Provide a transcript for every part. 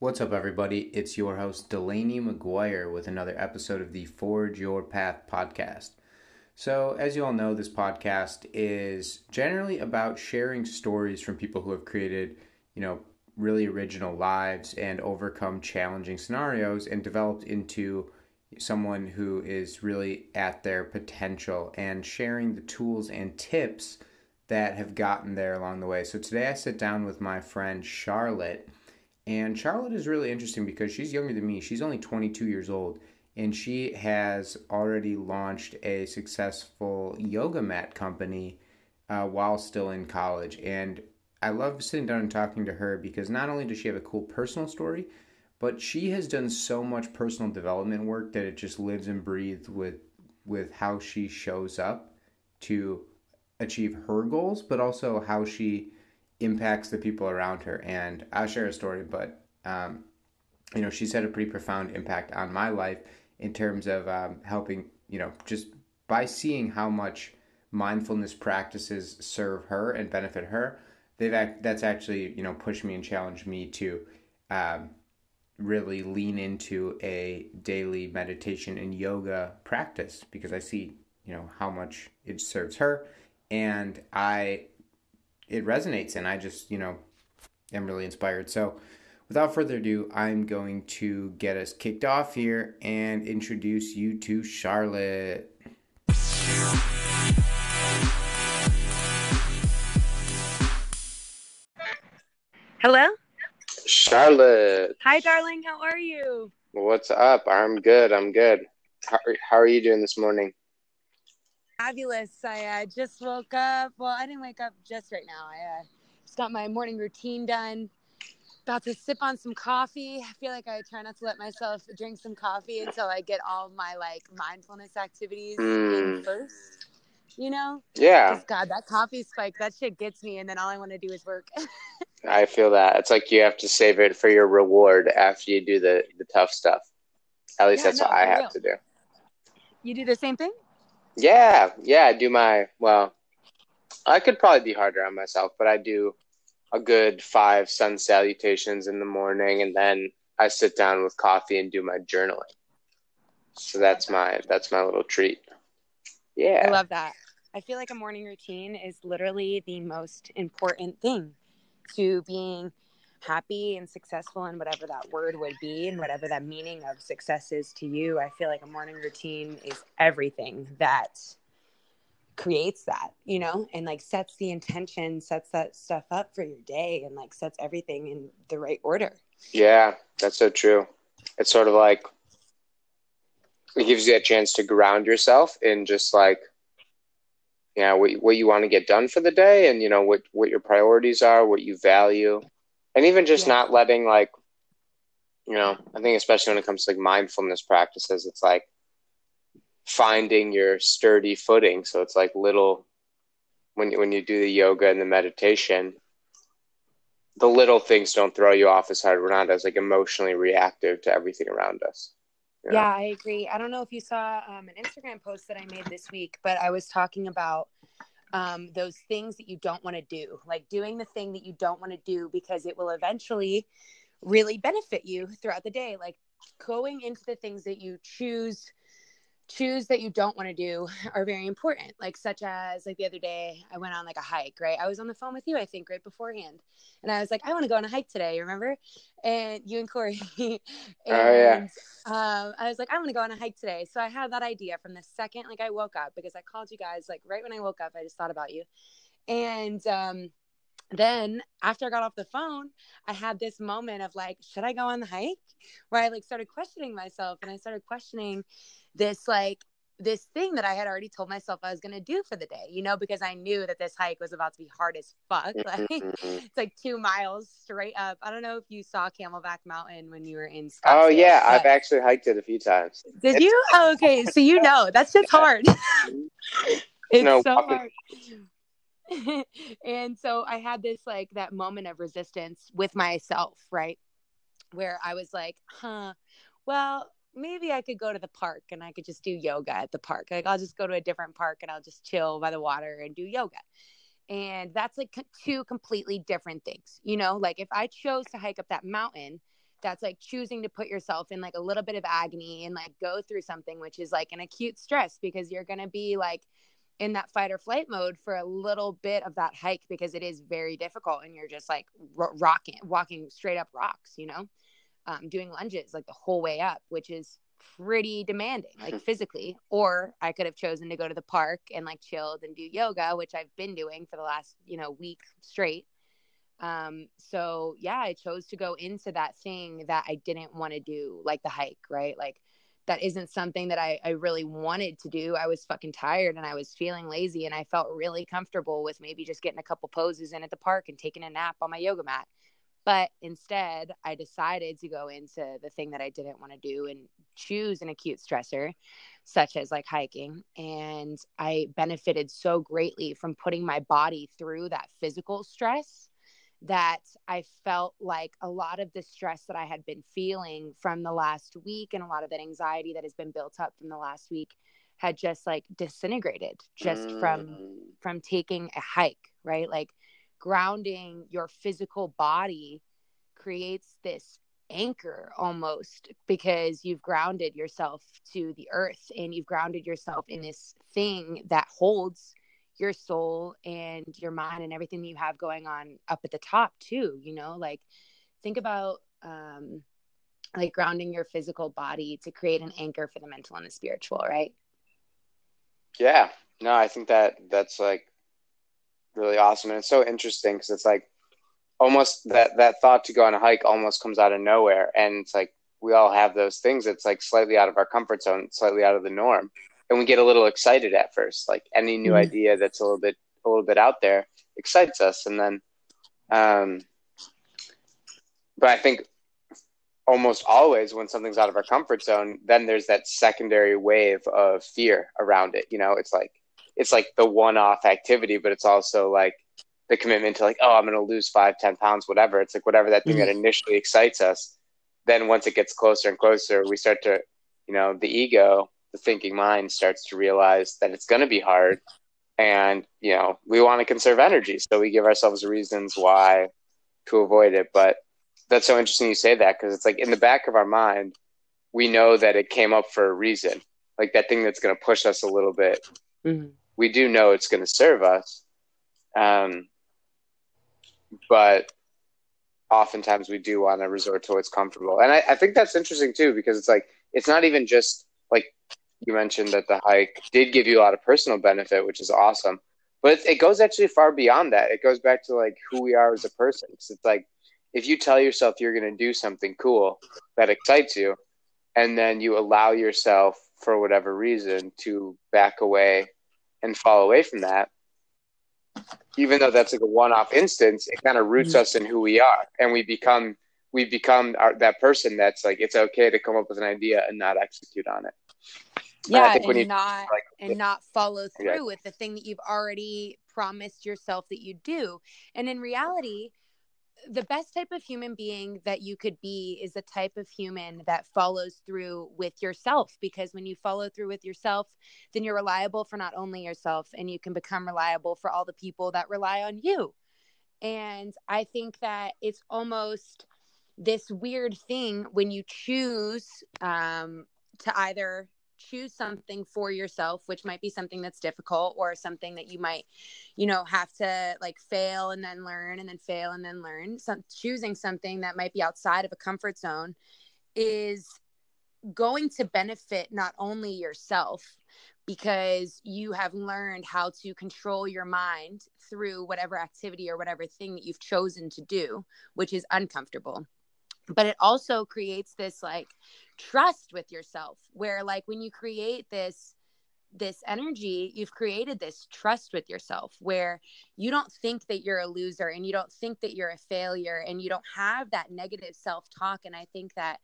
What's up, everybody? It's your host, Delaney McGuire, with another episode of the Forge Your Path podcast. So, as you all know, this podcast is generally about sharing stories from people who have created, you know, really original lives and overcome challenging scenarios and developed into someone who is really at their potential and sharing the tools and tips that have gotten there along the way. So, today I sit down with my friend Charlotte and Charlotte is really interesting because she's younger than me. She's only 22 years old, and she has already launched a successful yoga mat company uh, while still in college. And I love sitting down and talking to her because not only does she have a cool personal story, but she has done so much personal development work that it just lives and breathes with with how she shows up to achieve her goals, but also how she impacts the people around her. And I'll share a story, but um, you know, she's had a pretty profound impact on my life in terms of um, helping, you know, just by seeing how much mindfulness practices serve her and benefit her. They've act, that's actually you know pushed me and challenged me to um, really lean into a daily meditation and yoga practice because I see you know how much it serves her, and I it resonates and I just, you know, am really inspired. So, without further ado, I'm going to get us kicked off here and introduce you to Charlotte. Hello? Charlotte. Hi, darling. How are you? What's up? I'm good. I'm good. How, how are you doing this morning? Fabulous. I uh, just woke up. Well, I didn't wake up just right now. I uh, just got my morning routine done. About to sip on some coffee. I feel like I try not to let myself drink some coffee until I get all my like mindfulness activities mm. in first. You know? Yeah. God, that coffee spike, that shit gets me, and then all I want to do is work. I feel that. It's like you have to save it for your reward after you do the, the tough stuff. At least yeah, that's no, what I have real. to do. You do the same thing? Yeah, yeah, I do my well. I could probably be harder on myself, but I do a good five sun salutations in the morning, and then I sit down with coffee and do my journaling. So that's my that's my little treat. Yeah, I love that. I feel like a morning routine is literally the most important thing to being happy and successful and whatever that word would be and whatever that meaning of success is to you i feel like a morning routine is everything that creates that you know and like sets the intention sets that stuff up for your day and like sets everything in the right order. Yeah that's so true. It's sort of like it gives you a chance to ground yourself in just like you know what, what you want to get done for the day and you know what what your priorities are what you value and even just yeah. not letting like you know i think especially when it comes to like mindfulness practices it's like finding your sturdy footing so it's like little when you, when you do the yoga and the meditation the little things don't throw you off as hard we're not as like emotionally reactive to everything around us you know? yeah i agree i don't know if you saw um, an instagram post that i made this week but i was talking about um, those things that you don't want to do, like doing the thing that you don't want to do because it will eventually really benefit you throughout the day, like going into the things that you choose choose that you don't want to do are very important like such as like the other day i went on like a hike right i was on the phone with you i think right beforehand and i was like i want to go on a hike today remember and you and corey and oh, yeah. um, i was like i want to go on a hike today so i had that idea from the second like i woke up because i called you guys like right when i woke up i just thought about you and um then after I got off the phone, I had this moment of like, should I go on the hike? Where I like started questioning myself and I started questioning this like this thing that I had already told myself I was going to do for the day, you know, because I knew that this hike was about to be hard as fuck. Like mm-hmm. it's like two miles straight up. I don't know if you saw Camelback Mountain when you were in oh, Scottsdale. Oh yeah, I've actually hiked it a few times. Did it's- you? Oh, okay, so you know that's just hard. it's no, so hard. and so I had this like that moment of resistance with myself, right? Where I was like, huh, well, maybe I could go to the park and I could just do yoga at the park. Like I'll just go to a different park and I'll just chill by the water and do yoga. And that's like two completely different things. You know, like if I chose to hike up that mountain, that's like choosing to put yourself in like a little bit of agony and like go through something which is like an acute stress because you're going to be like in that fight or flight mode for a little bit of that hike because it is very difficult and you're just like ro- rocking walking straight up rocks you know um, doing lunges like the whole way up which is pretty demanding like physically or i could have chosen to go to the park and like chilled and do yoga which i've been doing for the last you know week straight um so yeah i chose to go into that thing that i didn't want to do like the hike right like that isn't something that I, I really wanted to do. I was fucking tired and I was feeling lazy and I felt really comfortable with maybe just getting a couple poses in at the park and taking a nap on my yoga mat. But instead, I decided to go into the thing that I didn't want to do and choose an acute stressor, such as like hiking. And I benefited so greatly from putting my body through that physical stress that I felt like a lot of the stress that I had been feeling from the last week and a lot of that anxiety that has been built up from the last week had just like disintegrated just mm. from from taking a hike, right? Like grounding your physical body creates this anchor almost because you've grounded yourself to the earth and you've grounded yourself in this thing that holds your soul and your mind and everything that you have going on up at the top too you know like think about um like grounding your physical body to create an anchor for the mental and the spiritual right? Yeah. No i think that that's like really awesome and it's so interesting because it's like almost that that thought to go on a hike almost comes out of nowhere and it's like we all have those things it's like slightly out of our comfort zone slightly out of the norm and we get a little excited at first. Like any new mm-hmm. idea that's a little bit a little bit out there excites us, and then, um, but I think almost always when something's out of our comfort zone, then there's that secondary wave of fear around it. You know, it's like it's like the one-off activity, but it's also like the commitment to like, oh, I'm going to lose five, ten pounds, whatever. It's like whatever that thing mm-hmm. that initially excites us. Then once it gets closer and closer, we start to, you know, the ego the thinking mind starts to realize that it's going to be hard and you know we want to conserve energy so we give ourselves reasons why to avoid it but that's so interesting you say that because it's like in the back of our mind we know that it came up for a reason like that thing that's going to push us a little bit mm-hmm. We do know it's going to serve us um, but oftentimes we do want to resort to what's comfortable and I, I think that's interesting too because it's like it's not even just like you mentioned that the hike did give you a lot of personal benefit, which is awesome. But it goes actually far beyond that. It goes back to like who we are as a person. Cause it's like if you tell yourself you're going to do something cool that excites you, and then you allow yourself for whatever reason to back away and fall away from that, even though that's like a one-off instance, it kind of roots mm-hmm. us in who we are, and we become we become our, that person that's like it's okay to come up with an idea and not execute on it yeah and you, not like, and not follow through yeah. with the thing that you've already promised yourself that you do and in reality the best type of human being that you could be is the type of human that follows through with yourself because when you follow through with yourself then you're reliable for not only yourself and you can become reliable for all the people that rely on you. And i think that it's almost this weird thing when you choose um, to either choose something for yourself which might be something that's difficult or something that you might you know have to like fail and then learn and then fail and then learn. So choosing something that might be outside of a comfort zone is going to benefit not only yourself because you have learned how to control your mind through whatever activity or whatever thing that you've chosen to do which is uncomfortable. But it also creates this like trust with yourself where like when you create this this energy you've created this trust with yourself where you don't think that you're a loser and you don't think that you're a failure and you don't have that negative self-talk. And i think that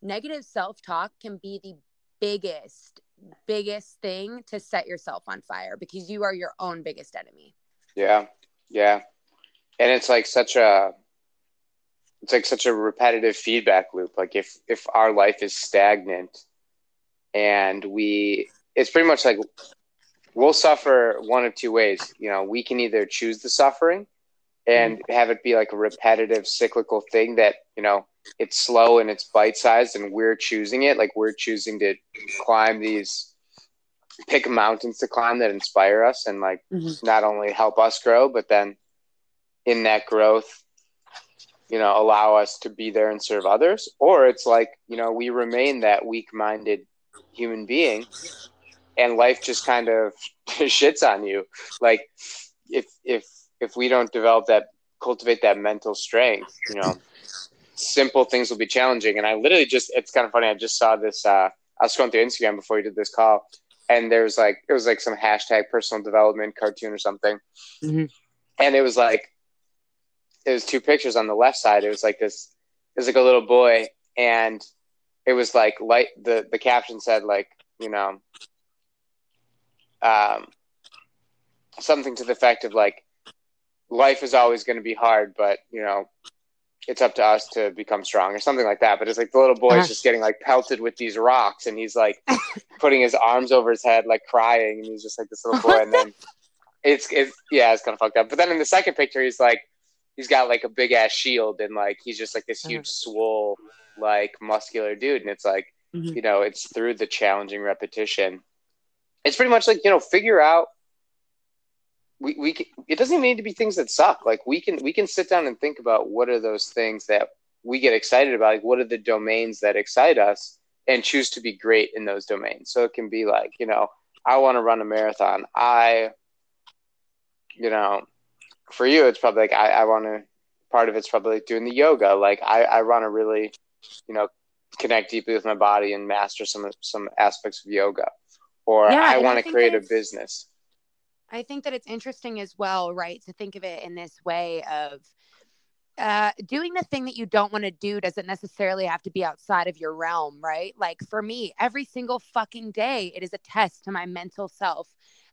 negative self-talk can be the biggest biggest thing to set yourself on fire because you are your own biggest enemy. Yeah yeah. And it's like such a it's like such a repetitive feedback loop like if if our life is stagnant and we it's pretty much like we'll suffer one of two ways you know we can either choose the suffering and mm-hmm. have it be like a repetitive cyclical thing that you know it's slow and it's bite sized and we're choosing it. Like we're choosing to climb these pick mountains to climb that inspire us and like mm-hmm. not only help us grow, but then in that growth, you know, allow us to be there and serve others. Or it's like, you know, we remain that weak minded human being and life just kind of shits on you. Like if if if we don't develop that cultivate that mental strength, you know, simple things will be challenging. And I literally just it's kind of funny, I just saw this uh I was scrolling through Instagram before we did this call and there's like it was like some hashtag personal development cartoon or something. Mm-hmm. And it was like it was two pictures on the left side. It was like this it was like a little boy and it was like light the the caption said like, you know, um, something to the effect of like, life is always going to be hard, but you know, it's up to us to become strong or something like that. But it's like the little boy's uh-huh. just getting like pelted with these rocks and he's like putting his arms over his head, like crying. And he's just like this little boy. and then it's, it's, yeah, it's kind of fucked up. But then in the second picture, he's like, he's got like a big ass shield and like, he's just like this uh-huh. huge, swole, like muscular dude. And it's like, mm-hmm. you know, it's through the challenging repetition it's pretty much like you know figure out we, we can, it doesn't even need to be things that suck like we can we can sit down and think about what are those things that we get excited about like what are the domains that excite us and choose to be great in those domains so it can be like you know i want to run a marathon i you know for you it's probably like i, I want to part of it's probably like doing the yoga like i i want to really you know connect deeply with my body and master some some aspects of yoga or yeah, I want to create a business. I think that it's interesting as well, right? To think of it in this way of uh, doing the thing that you don't want to do doesn't necessarily have to be outside of your realm, right? Like for me, every single fucking day, it is a test to my mental self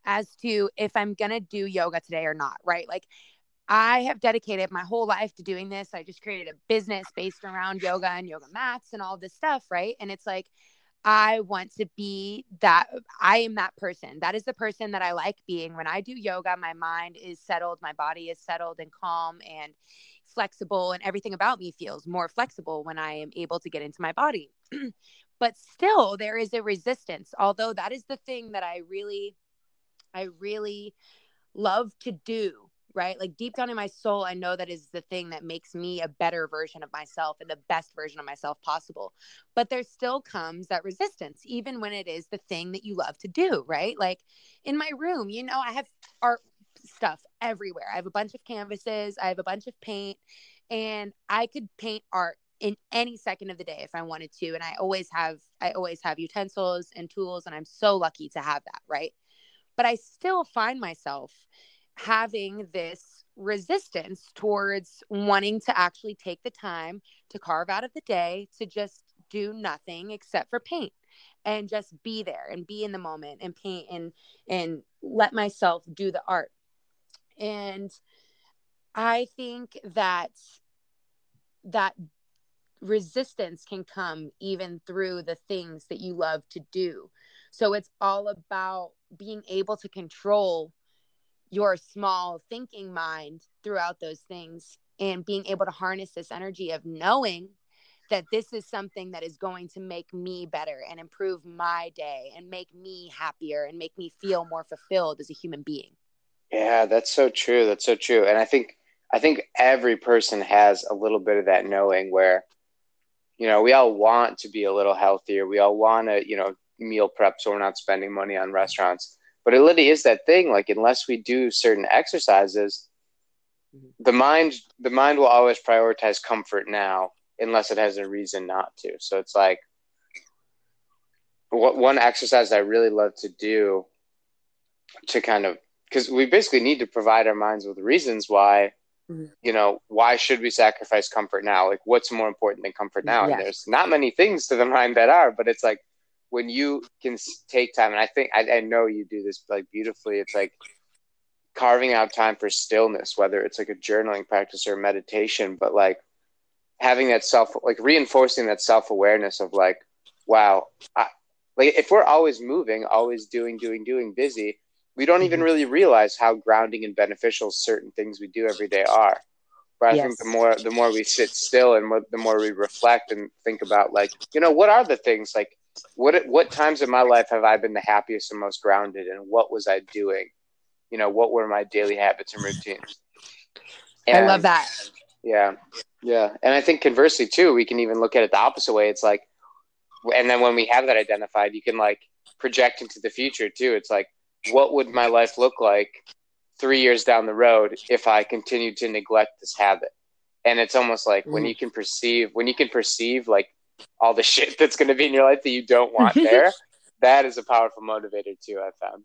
as to if I'm going to do yoga today or not, right? Like I have dedicated my whole life to doing this. I just created a business based around yoga and yoga mats and all this stuff, right? And it's like, I want to be that. I am that person. That is the person that I like being. When I do yoga, my mind is settled, my body is settled and calm and flexible, and everything about me feels more flexible when I am able to get into my body. but still, there is a resistance. Although that is the thing that I really, I really love to do right? Like deep down in my soul, I know that is the thing that makes me a better version of myself and the best version of myself possible. But there still comes that resistance, even when it is the thing that you love to do, right? Like in my room, you know, I have art stuff everywhere. I have a bunch of canvases, I have a bunch of paint, and I could paint art in any second of the day if I wanted to. And I always have, I always have utensils and tools, and I'm so lucky to have that, right? But I still find myself having this resistance towards wanting to actually take the time to carve out of the day to just do nothing except for paint and just be there and be in the moment and paint and and let myself do the art. And i think that that resistance can come even through the things that you love to do. So it's all about being able to control your small thinking mind throughout those things and being able to harness this energy of knowing that this is something that is going to make me better and improve my day and make me happier and make me feel more fulfilled as a human being. Yeah, that's so true. That's so true. And I think I think every person has a little bit of that knowing where you know, we all want to be a little healthier. We all want to, you know, meal prep so we're not spending money on restaurants. But it literally is that thing. Like unless we do certain exercises, mm-hmm. the mind the mind will always prioritize comfort now unless it has a reason not to. So it's like what one exercise I really love to do to kind of because we basically need to provide our minds with reasons why mm-hmm. you know why should we sacrifice comfort now like what's more important than comfort now yes. and there's not many things to the mind that are but it's like when you can take time, and I think I, I know you do this like beautifully. It's like carving out time for stillness, whether it's like a journaling practice or meditation, but like having that self, like reinforcing that self awareness of like, wow, I, like if we're always moving, always doing, doing, doing, busy, we don't even mm-hmm. really realize how grounding and beneficial certain things we do every day are. But I Yes. think the more the more we sit still and more, the more we reflect and think about like, you know, what are the things like what what times in my life have I been the happiest and most grounded and what was I doing? You know, what were my daily habits and routines? I love that. Yeah. Yeah. And I think conversely too, we can even look at it the opposite way. It's like and then when we have that identified, you can like project into the future too. It's like, what would my life look like three years down the road if I continued to neglect this habit? And it's almost like when Mm. you can perceive when you can perceive like all the shit that's gonna be in your life that you don't want there, that is a powerful motivator too, I found.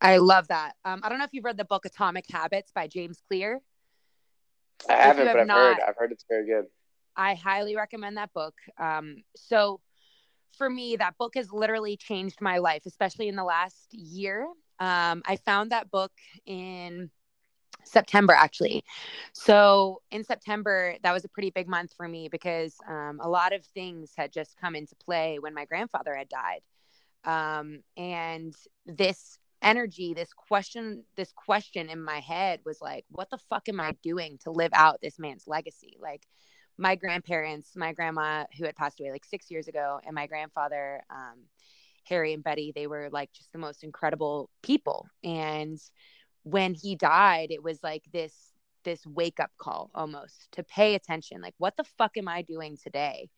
I love that. Um, I don't know if you've read the book Atomic Habits by James Clear. I haven't, have but I've not- heard I've heard it's very good. I highly recommend that book. Um, so for me, that book has literally changed my life, especially in the last year. Um, I found that book in September, actually. So in September, that was a pretty big month for me because um, a lot of things had just come into play when my grandfather had died. Um, and this energy, this question, this question in my head was like, what the fuck am I doing to live out this man's legacy? Like, my grandparents, my grandma who had passed away like six years ago, and my grandfather, um, Harry and Betty, they were like just the most incredible people. And when he died, it was like this this wake up call almost to pay attention. Like, what the fuck am I doing today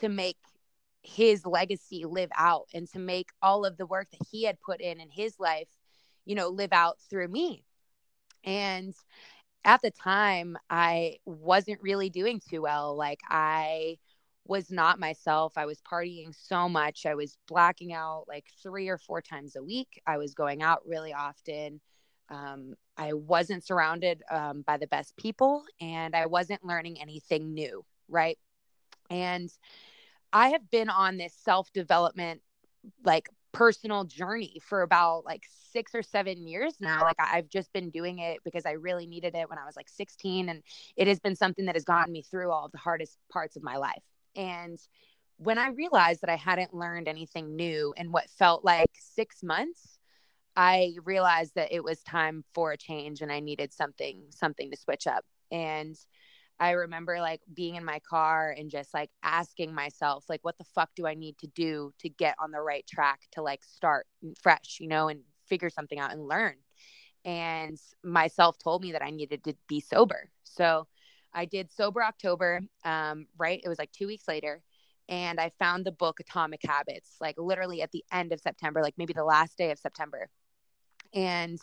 to make his legacy live out and to make all of the work that he had put in in his life, you know, live out through me. And at the time, I wasn't really doing too well. Like, I was not myself. I was partying so much. I was blacking out like three or four times a week. I was going out really often. Um, I wasn't surrounded um, by the best people and I wasn't learning anything new. Right. And I have been on this self development, like personal journey for about like six or seven years now. Like I've just been doing it because I really needed it when I was like 16. And it has been something that has gotten me through all of the hardest parts of my life. And when I realized that I hadn't learned anything new in what felt like six months, I realized that it was time for a change and I needed something, something to switch up. And I remember like being in my car and just like asking myself, like, what the fuck do I need to do to get on the right track to like start fresh, you know, and figure something out and learn. And myself told me that I needed to be sober. So I did sober October, um, right? It was like two weeks later. And I found the book Atomic Habits, like literally at the end of September, like maybe the last day of September. And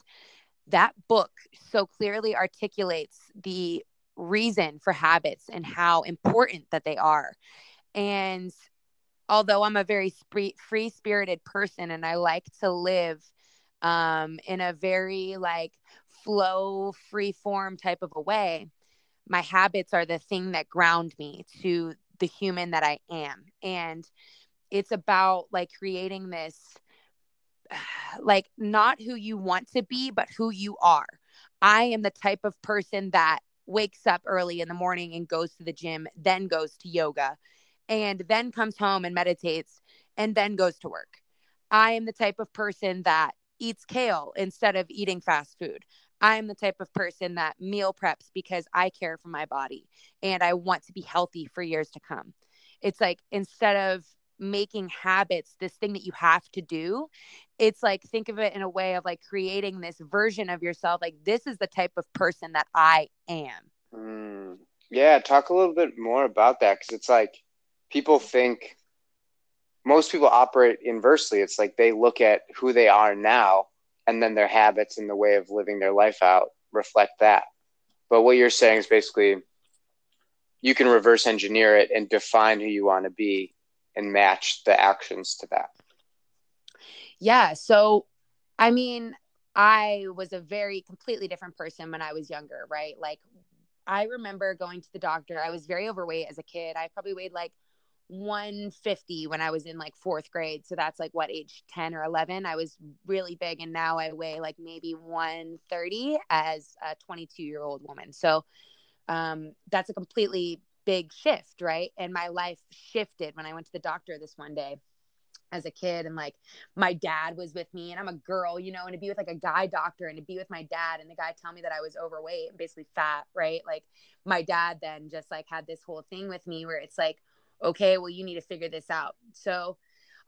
that book so clearly articulates the reason for habits and how important that they are. And although I'm a very free spirited person and I like to live um, in a very like flow, free form type of a way, my habits are the thing that ground me to the human that I am. And it's about like creating this like not who you want to be, but who you are. I am the type of person that wakes up early in the morning and goes to the gym, then goes to yoga, and then comes home and meditates, and then goes to work. I am the type of person that eats kale instead of eating fast food. I am the type of person that meal preps because I care for my body and I want to be healthy for years to come. It's like instead of making habits this thing that you have to do it's like think of it in a way of like creating this version of yourself like this is the type of person that i am. Mm. yeah talk a little bit more about that because it's like people think most people operate inversely. It's like they look at who they are now and then their habits and the way of living their life out reflect that. But what you're saying is basically you can reverse engineer it and define who you want to be and match the actions to that. Yeah. So, I mean, I was a very completely different person when I was younger, right? Like, I remember going to the doctor. I was very overweight as a kid. I probably weighed like 150 when I was in like fourth grade. So that's like what age 10 or 11. I was really big. And now I weigh like maybe 130 as a 22 year old woman. So, um, that's a completely big shift, right? And my life shifted when I went to the doctor this one day. as a kid and like my dad was with me and I'm a girl, you know, and to be with like a guy doctor and to be with my dad and the guy tell me that I was overweight and basically fat, right? Like my dad then just like had this whole thing with me where it's like, okay, well, you need to figure this out. So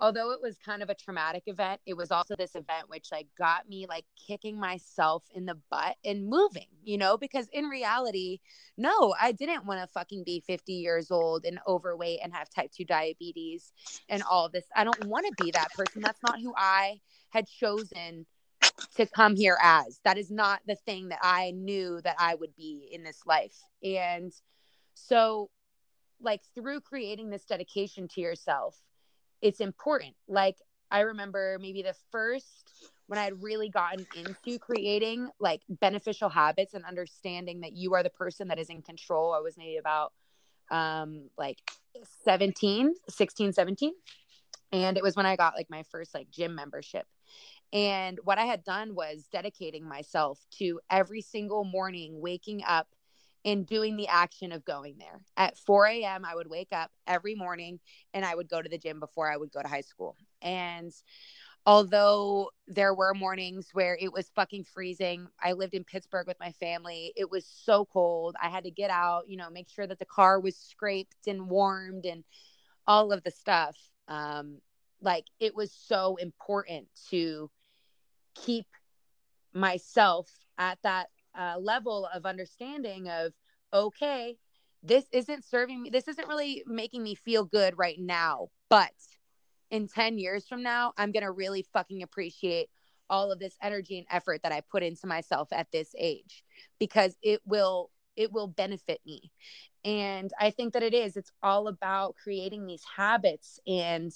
although it was kind of a traumatic event, it was also this event which like got me like kicking myself in the butt and moving, you know, because in reality, no, I didn't want to fucking be 50 years old and overweight and have type 2 diabetes and all this. I don't want to be that person. That's not who I had chosen to come here as. That is not the thing that I knew that I would be in this life. And so like through creating this dedication to yourself it's important. Like I remember maybe the first when I had really gotten into creating like beneficial habits and understanding that you are the person that is in control. I was maybe about um like 17, 16, 17. And it was when I got like my first like gym membership. And what I had done was dedicating myself to every single morning waking up in doing the action of going there. At 4 a.m., I would wake up every morning and I would go to the gym before I would go to high school. And although there were mornings where it was fucking freezing, I lived in Pittsburgh with my family. It was so cold. I had to get out, you know, make sure that the car was scraped and warmed and all of the stuff. Um, like it was so important to keep myself at that uh, level of understanding of okay this isn't serving me this isn't really making me feel good right now but in 10 years from now i'm going to really fucking appreciate all of this energy and effort that i put into myself at this age because it will it will benefit me. And i think that it is it's all about creating these habits and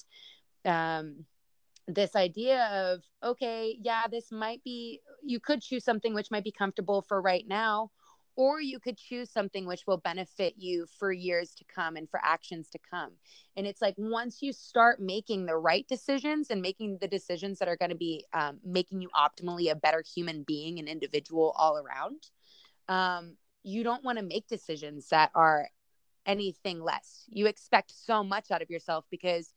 um this idea of okay yeah this might be you could choose something which might be comfortable for right now or you could choose something which will benefit you for years to come and for actions to come. And it's like once you start making the right decisions and making the decisions that are going to be um, making you optimally a better human being and individual all around um, you don't want to make decisions that are anything less. You expect so much out of yourself because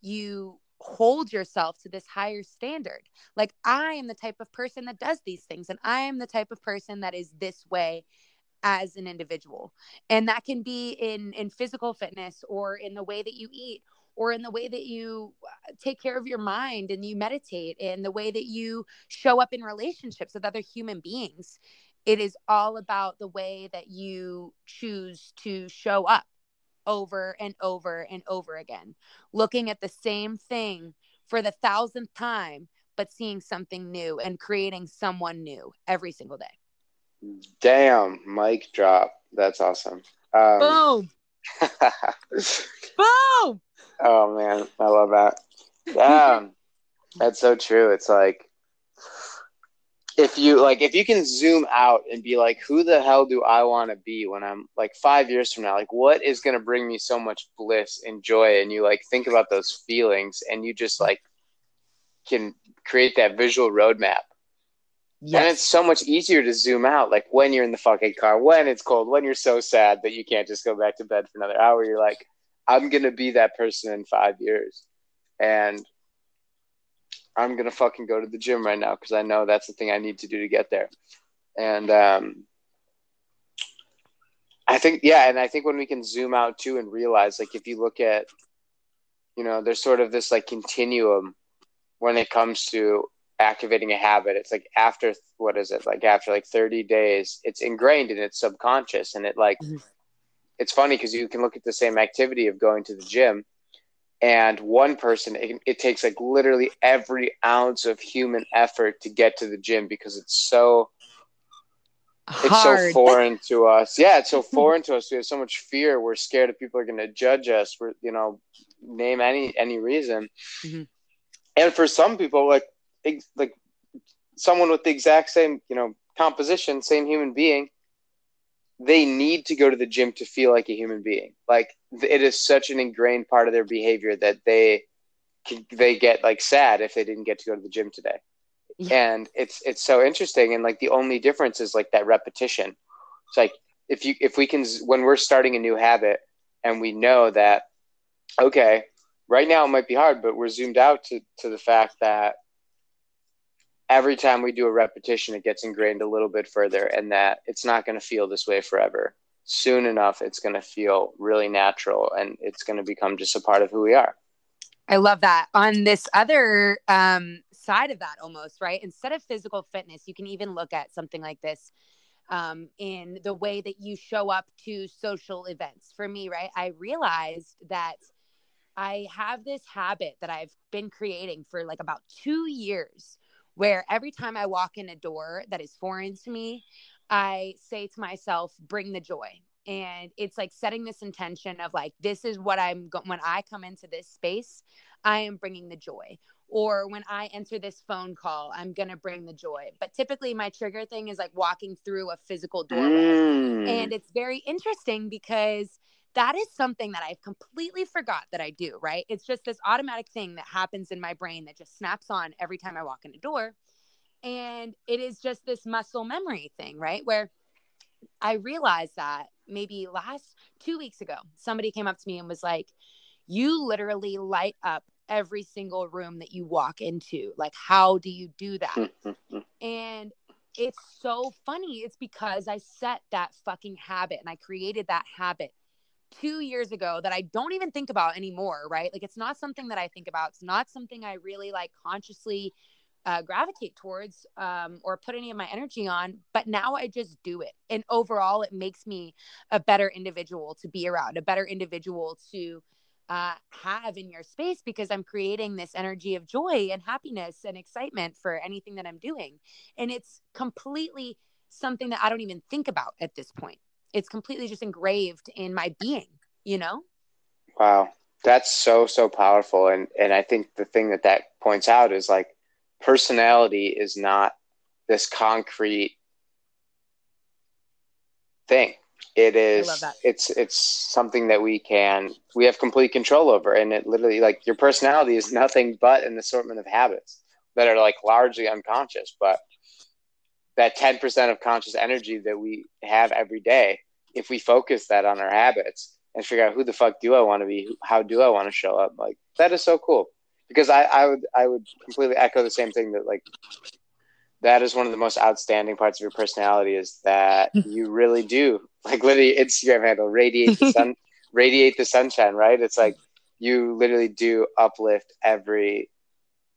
you hold yourself to this higher standard. Like I am the type of person that does these things and I am the type of person that is this way as an individual. And that can be in in physical fitness or in the way that you eat or in the way that you uh, take care of your mind and you meditate and the way that you show up in relationships with other human beings. It is all about the way that you choose to show up over and over and over again, looking at the same thing for the thousandth time, but seeing something new and creating someone new every single day. Damn, mic drop. That's awesome. Um, Boom. Boom. Oh man, I love that. Damn, that's so true. It's like if you like if you can zoom out and be like who the hell do i want to be when i'm like five years from now? Like what is going to bring me so much bliss and joy? And you like think about those feelings and you just like can create that visual roadmap. Yes. and it's so much easier to zoom out like when you're in the fucking car when it's cold when you're so sad that you can't just go back to bed for another hour. You're like i'm going to be that person in five years. And I'm gonna fucking go to the gym right now because I know that's the thing I need to do to get there. And um, I think yeah, and I think when we can zoom out too and realize like if you look at, you know, there's sort of this like continuum when it comes to activating a habit. It's like after what is it like after like 30 days, it's ingrained in its subconscious, and it like. Mm-hmm. It's funny because you can look at the same activity of going to the gym, and one person it, it, takes like literally every ounce of human effort to get to the gym because it's so Hard. it's so foreign to us yeah it's so foreign to us we have so much fear we're scared that people are going to judge us for you know name any any reason mm-hmm. and for some people like like someone with the exact same you know composition same human being they need to go to the gym to feel like a human being. Like it is such an ingrained part of their behavior that they they get like sad if they didn't get to go to the gym today. Yeah. And it's it's so interesting and like the only difference is like that repetition. It's like if you if we can when we're starting a new habit and we know that okay, right now it might be hard, but we're zoomed out to, to the fact that every time we do a repetition, it gets ingrained a little bit further and that it's not going to feel this way forever. Soon enough, it's going to feel really natural and it's going to become just a part of who we are. I love that. On this other um, side of that, almost, right? Instead of physical fitness, you can even look at something like this um, in the way that you show up to social events. For me, right, I realized that I have this habit that I've been creating for like about two years where every time I walk in a door that is foreign to me, I say to myself, bring the joy. And it's like setting this intention of like, this is what I'm going, when I come into this space, I am bringing the joy. Or when I enter this phone call, I'm going to bring the joy. But typically, my trigger thing is like walking through a physical doorway. Mm. And it's very interesting because that is something that I've completely forgot that I do, right? It's just this automatic thing that happens in my brain that just snaps on every time I walk in a door. And it is just this muscle memory thing, right? Where I realized that maybe last two weeks ago, somebody came up to me and was like, You literally light up every single room that you walk into. Like, how do you do that? and it's so funny. It's because I set that fucking habit and I created that habit two years ago that I don't even think about anymore, right? Like it's not something that I think about. It's not something I really like consciously uh, gravitate towards um, or put any of my energy on. But now I just do it. And overall, it makes me a better individual to be around, a better individual to uh, have in your space because I'm creating this energy of joy and happiness and excitement for anything that I'm doing. And it's completely something that I don't even think about at this point it's completely just engraved in my being you know? Wow. That's so so powerful. And and i think the thing that that points out is like personality is not this concrete thing. It is it's it's something that we can we have complete control over. And it literally like your personality is nothing but an assortment of habits that are like largely unconscious. But that 10% of conscious energy that we have every day, if we focus that on our habits and figure out who the fuck do I want to be, how do I want to show up, like that is so cool. Because I, I would I would completely echo the same thing that like that is one of the most outstanding parts of your personality is that you really do like literally Instagram handle radiate the sun radiate the sunshine, right? It's like you literally do uplift every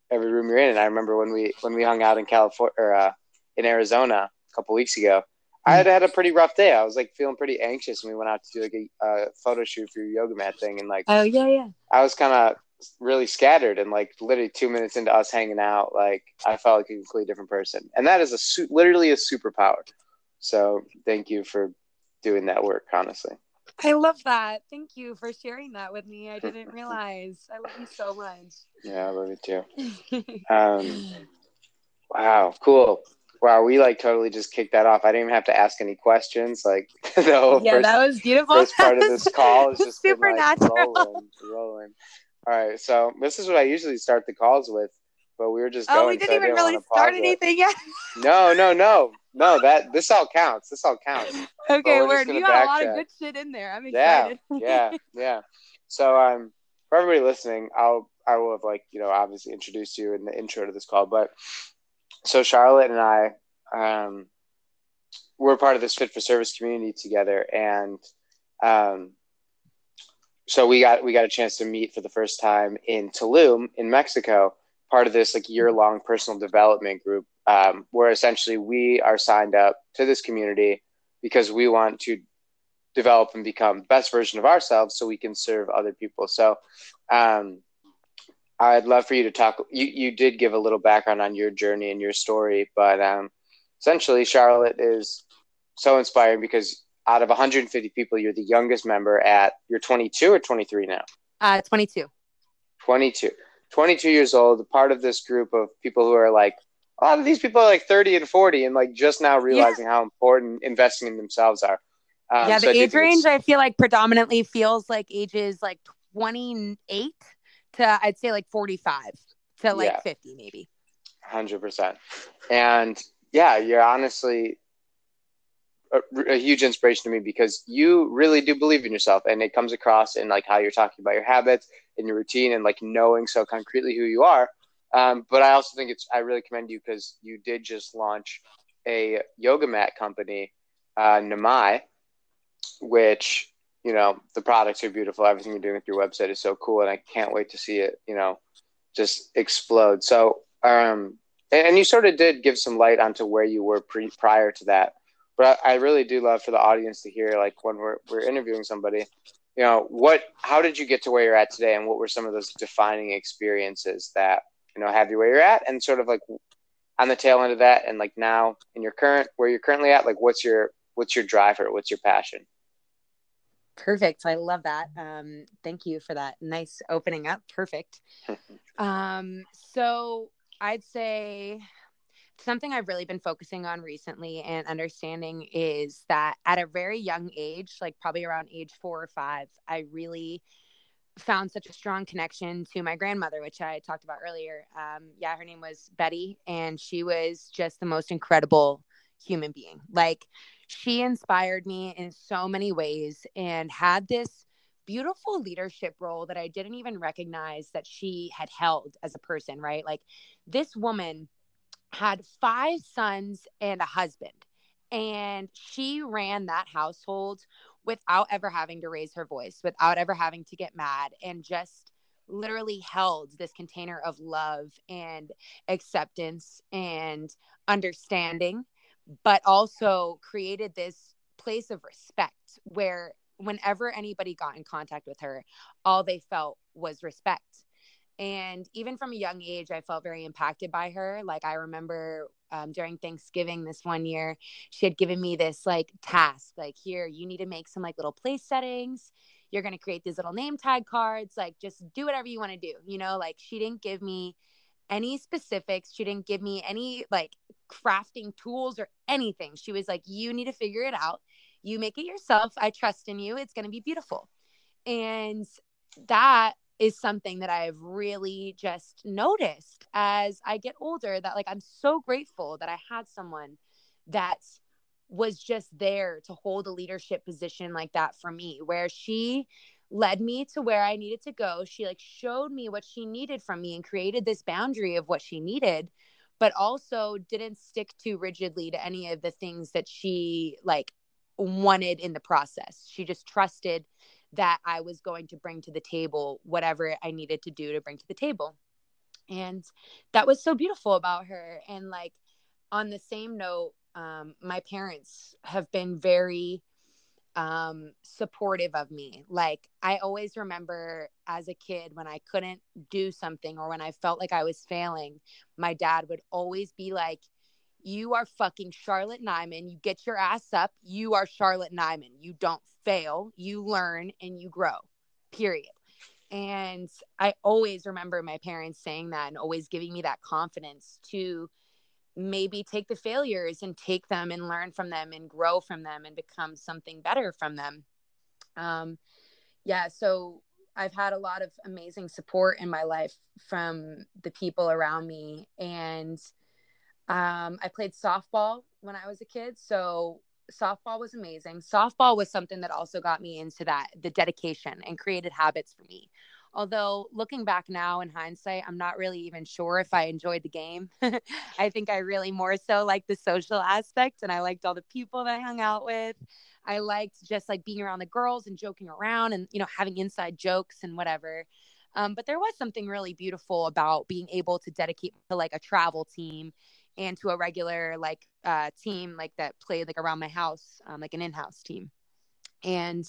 every room you're in. And I remember when we when we hung out in California or uh, in Arizona a couple weeks ago. I had had a pretty rough day. I was like feeling pretty anxious and we went out to do like a uh, photo shoot for your yoga mat thing, and like oh yeah yeah, I was kind of really scattered, and like literally two minutes into us hanging out, like I felt like a completely different person, and that is a su- literally a superpower. So thank you for doing that work, honestly. I love that. Thank you for sharing that with me. I didn't realize. I love you so much. Yeah, I love you too. um, wow, cool. Wow, we like totally just kicked that off. I didn't even have to ask any questions. Like the whole yeah, first, that was beautiful. First part of this call is just supernatural. Like, rolling, rolling. All right, so this is what I usually start the calls with, but we were just oh, going. we didn't so even didn't really start anything yet. no, no, no, no. That this all counts. This all counts. Okay, word. You got a lot of good shit in there. I'm excited. Yeah, yeah, yeah. So um, for everybody listening, I'll I will have like you know obviously introduced you in the intro to this call, but so Charlotte and I, um, we're part of this Fit for Service community together, and um, so we got we got a chance to meet for the first time in Tulum in Mexico, part of this like year long personal development group, um, where essentially we are signed up to this community because we want to develop and become the best version of ourselves so we can serve other people. So um, I'd love for you to talk. You you did give a little background on your journey and your story, but um, essentially, Charlotte is so inspiring because out of 150 people, you're the youngest member at. You're 22 or 23 now. Uh, 22. 22. 22 years old, part of this group of people who are like a lot of these people are like 30 and 40 and like just now realizing yeah. how important investing in themselves are. Um, yeah, the so age range I feel like predominantly feels like ages like 28 to I'd say like 45 to like yeah. 50 maybe. 100%. And yeah, you're honestly a, a, huge inspiration to me because you really do believe in yourself and it comes across in like how you're talking about your habits and your routine and like knowing so concretely who you are um, but i also think it's i really commend you because you did just launch a yoga mat company uh, namai which you know the products are beautiful. Everything you're doing with your website is so cool and i can't wait to see it you know just explode. So um and you sort of did give some light onto where you were pre- prior to that but I really do love for the audience to hear, like when we're we're interviewing somebody, you know, what how did you get to where you're at today, and what were some of those defining experiences that you know have you where you're at, and sort of like on the tail end of that, and like now in your current where you're currently at, like what's your what's your driver, what's your passion? Perfect. I love that. Um, thank you for that nice opening up. Perfect. um, so I'd say something I've really been focusing on recently and understanding is that at a very young age, like probably around age four or five, I really found such a strong connection to my grandmother, which I talked about earlier. Um, yeah, her name was Betty, and she was just the most incredible human being. Like, she inspired me in so many ways and had this beautiful leadership role that I didn't even recognize that she had held as a person, right? Like, this woman had five sons and a husband. And she ran that household without ever having to raise her voice, without ever having to get mad, and just literally held this container of love and acceptance and understanding, but also created this place of respect where whenever anybody got in contact with her, all they felt was respect and even from a young age, I felt very impacted by her. Like, I remember um, during Thanksgiving this one year, she had given me this like task like, here, you need to make some like little place settings. You're going to create these little name tag cards. Like, just do whatever you want to do. You know, like, she didn't give me any specifics. She didn't give me any like crafting tools or anything. She was like, you need to figure it out. You make it yourself. I trust in you. It's going to be beautiful. And that is something that I've really just noticed as I get older that like I'm so grateful that I had someone that was just there to hold a leadership position like that for me where she led me to where I needed to go. She like showed me what she needed from me and created this boundary of what she needed, but also didn't stick too rigidly to any of the things that she like wanted in the process. She just trusted that I was going to bring to the table whatever I needed to do to bring to the table. And that was so beautiful about her. And like on the same note, um, my parents have been very um supportive of me like i always remember as a kid when i couldn't do something or when i felt like i was failing my dad would always be like you are fucking Charlotte Nieman. You get your ass up. You are Charlotte Nieman. You don't fail. You learn and you grow, period. And I always remember my parents saying that and always giving me that confidence to maybe take the failures and take them and learn from them and grow from them and become something better from them. Um, yeah, so I've had a lot of amazing support in my life from the people around me. And um, I played softball when I was a kid. So softball was amazing. Softball was something that also got me into that, the dedication and created habits for me. Although looking back now in hindsight, I'm not really even sure if I enjoyed the game. I think I really more so liked the social aspect and I liked all the people that I hung out with. I liked just like being around the girls and joking around and, you know, having inside jokes and whatever. Um, but there was something really beautiful about being able to dedicate to like a travel team and to a regular like uh, team like that played like around my house, um, like an in-house team. And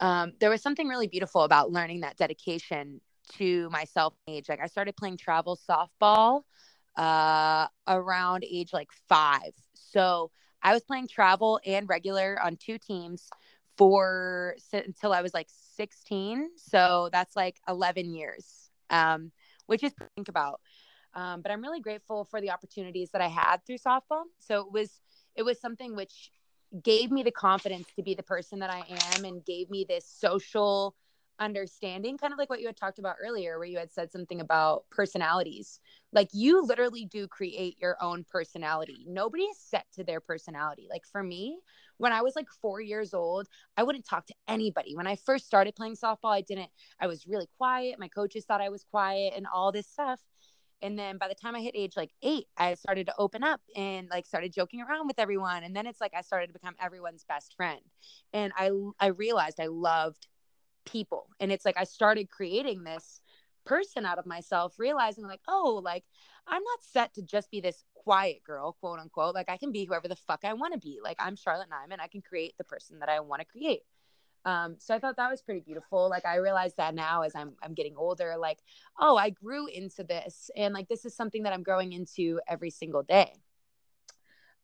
um, there was something really beautiful about learning that dedication to myself age. Like I started playing travel softball uh, around age like five. So I was playing travel and regular on two teams for until I was like 16. So that's like 11 years, um, which is think about. Um, but I'm really grateful for the opportunities that I had through softball. So it was it was something which gave me the confidence to be the person that I am and gave me this social understanding kind of like what you had talked about earlier where you had said something about personalities. Like you literally do create your own personality. Nobody is set to their personality. Like for me when i was like 4 years old i wouldn't talk to anybody. When i first started playing softball i didn't i was really quiet. My coaches thought i was quiet and all this stuff and then by the time i hit age like 8 i started to open up and like started joking around with everyone. And then it's like i started to become everyone's best friend. And i i realized i loved people. And it's like i started creating this person out of myself realizing like oh like i'm not set to just be this quiet girl quote unquote. Like i can be whoever the fuck i want to be. Like i'm charlotte nieman. I can create the person that i want to create um, so I thought that was pretty beautiful. Like I realized that now as I'm I'm getting older, like, oh, I grew into this and like this is something that I'm growing into every single day.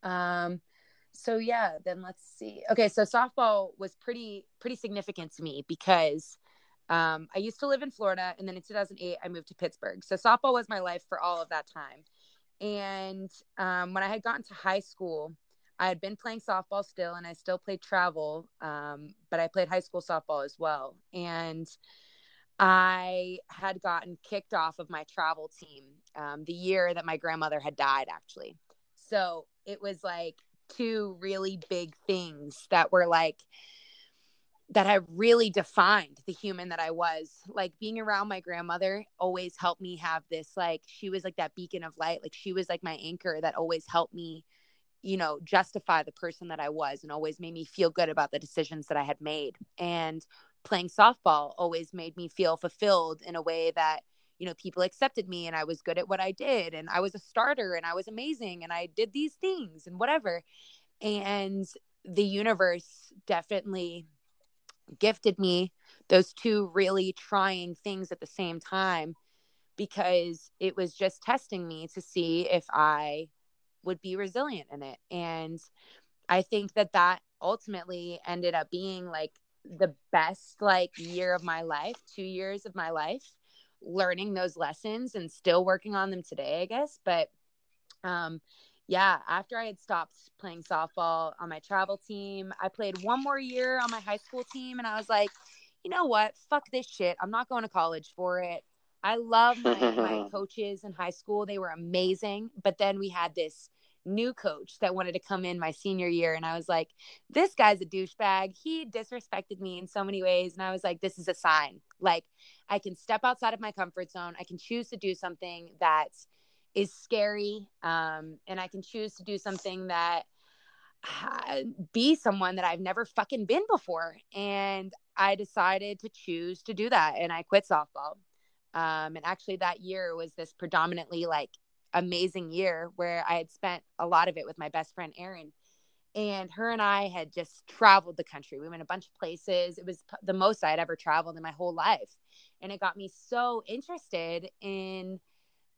Um so yeah, then let's see. Okay, so softball was pretty pretty significant to me because um, I used to live in Florida, and then in 2008 I moved to Pittsburgh. So softball was my life for all of that time. And um, when I had gotten to high school, I had been playing softball still, and I still played travel, um, but I played high school softball as well. And I had gotten kicked off of my travel team um, the year that my grandmother had died, actually. So it was like two really big things that were like that have really defined the human that I was. Like being around my grandmother always helped me have this like she was like that beacon of light. Like she was like my anchor that always helped me, you know, justify the person that I was and always made me feel good about the decisions that I had made. And playing softball always made me feel fulfilled in a way that you know people accepted me and I was good at what I did and I was a starter and I was amazing and I did these things and whatever and the universe definitely gifted me those two really trying things at the same time because it was just testing me to see if I would be resilient in it. And I think that that ultimately ended up being like the best like year of my life, 2 years of my life learning those lessons and still working on them today, I guess, but um yeah, after I had stopped playing softball on my travel team, I played one more year on my high school team and I was like, you know what? Fuck this shit. I'm not going to college for it. I love my, my coaches in high school. They were amazing. But then we had this new coach that wanted to come in my senior year. And I was like, this guy's a douchebag. He disrespected me in so many ways. And I was like, this is a sign. Like, I can step outside of my comfort zone. I can choose to do something that's scary um, and i can choose to do something that uh, be someone that i've never fucking been before and i decided to choose to do that and i quit softball um, and actually that year was this predominantly like amazing year where i had spent a lot of it with my best friend erin. And her and i had just traveled the country. We went a bunch of places. It was the most i had ever traveled in my whole life. And it got me so interested in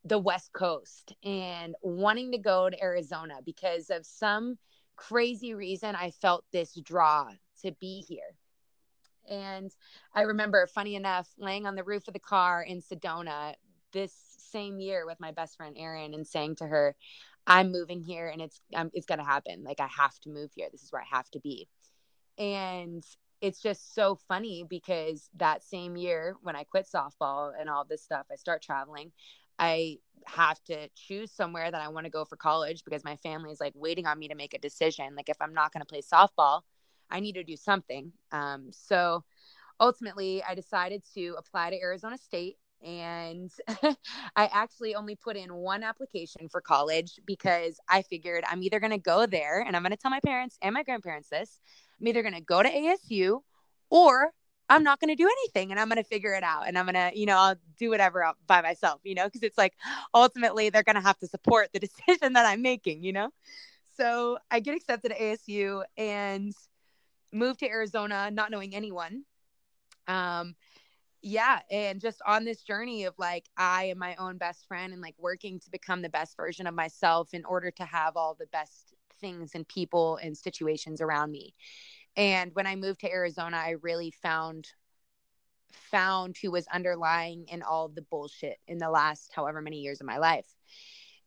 the West Coast and wanting to go to Arizona because of some crazy reason I felt this draw to be here. And I remember, funny enough, laying on the roof of the car in Sedona this same year with my best friend Erin and saying to her, "I'm moving here, and it's um, it's gonna happen. Like I have to move here. This is where I have to be." And it's just so funny because that same year when I quit softball and all this stuff, I start traveling. I have to choose somewhere that I want to go for college because my family is like waiting on me to make a decision. Like if I'm not going to play softball, I need to do something. Um, so ultimately, I decided to apply to Arizona State. And I actually only put in one application for college because I figured I'm either going to go there and I'm going to tell my parents and my grandparents this. I'm either going to go to ASU or I'm not going to do anything and I'm going to figure it out and I'm going to, you know, I'll do whatever by myself, you know, because it's like ultimately they're going to have to support the decision that I'm making, you know? So I get accepted at ASU and move to Arizona, not knowing anyone. Um, yeah. And just on this journey of like, I am my own best friend and like working to become the best version of myself in order to have all the best things and people and situations around me. And when I moved to Arizona, I really found found who was underlying in all the bullshit in the last however many years of my life.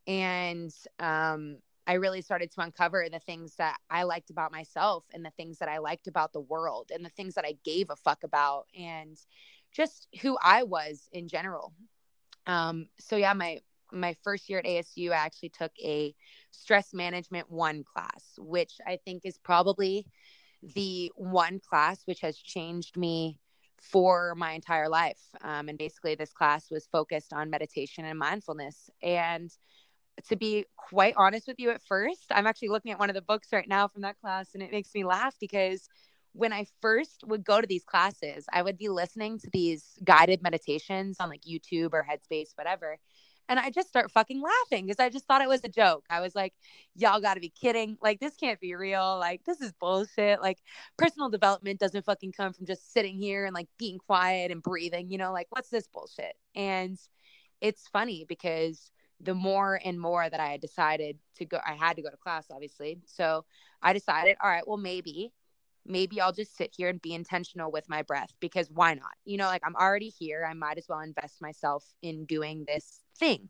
And um, I really started to uncover the things that I liked about myself and the things that I liked about the world and the things that I gave a fuck about and just who I was in general. Um, so yeah, my my first year at ASU, I actually took a stress management one class, which I think is probably the one class which has changed me for my entire life. Um, and basically, this class was focused on meditation and mindfulness. And to be quite honest with you, at first, I'm actually looking at one of the books right now from that class, and it makes me laugh because when I first would go to these classes, I would be listening to these guided meditations on like YouTube or Headspace, whatever. And I just start fucking laughing because I just thought it was a joke. I was like, y'all got to be kidding. Like, this can't be real. Like, this is bullshit. Like, personal development doesn't fucking come from just sitting here and like being quiet and breathing, you know, like, what's this bullshit? And it's funny because the more and more that I had decided to go, I had to go to class, obviously. So I decided, all right, well, maybe maybe I'll just sit here and be intentional with my breath because why not? You know, like I'm already here. I might as well invest myself in doing this thing.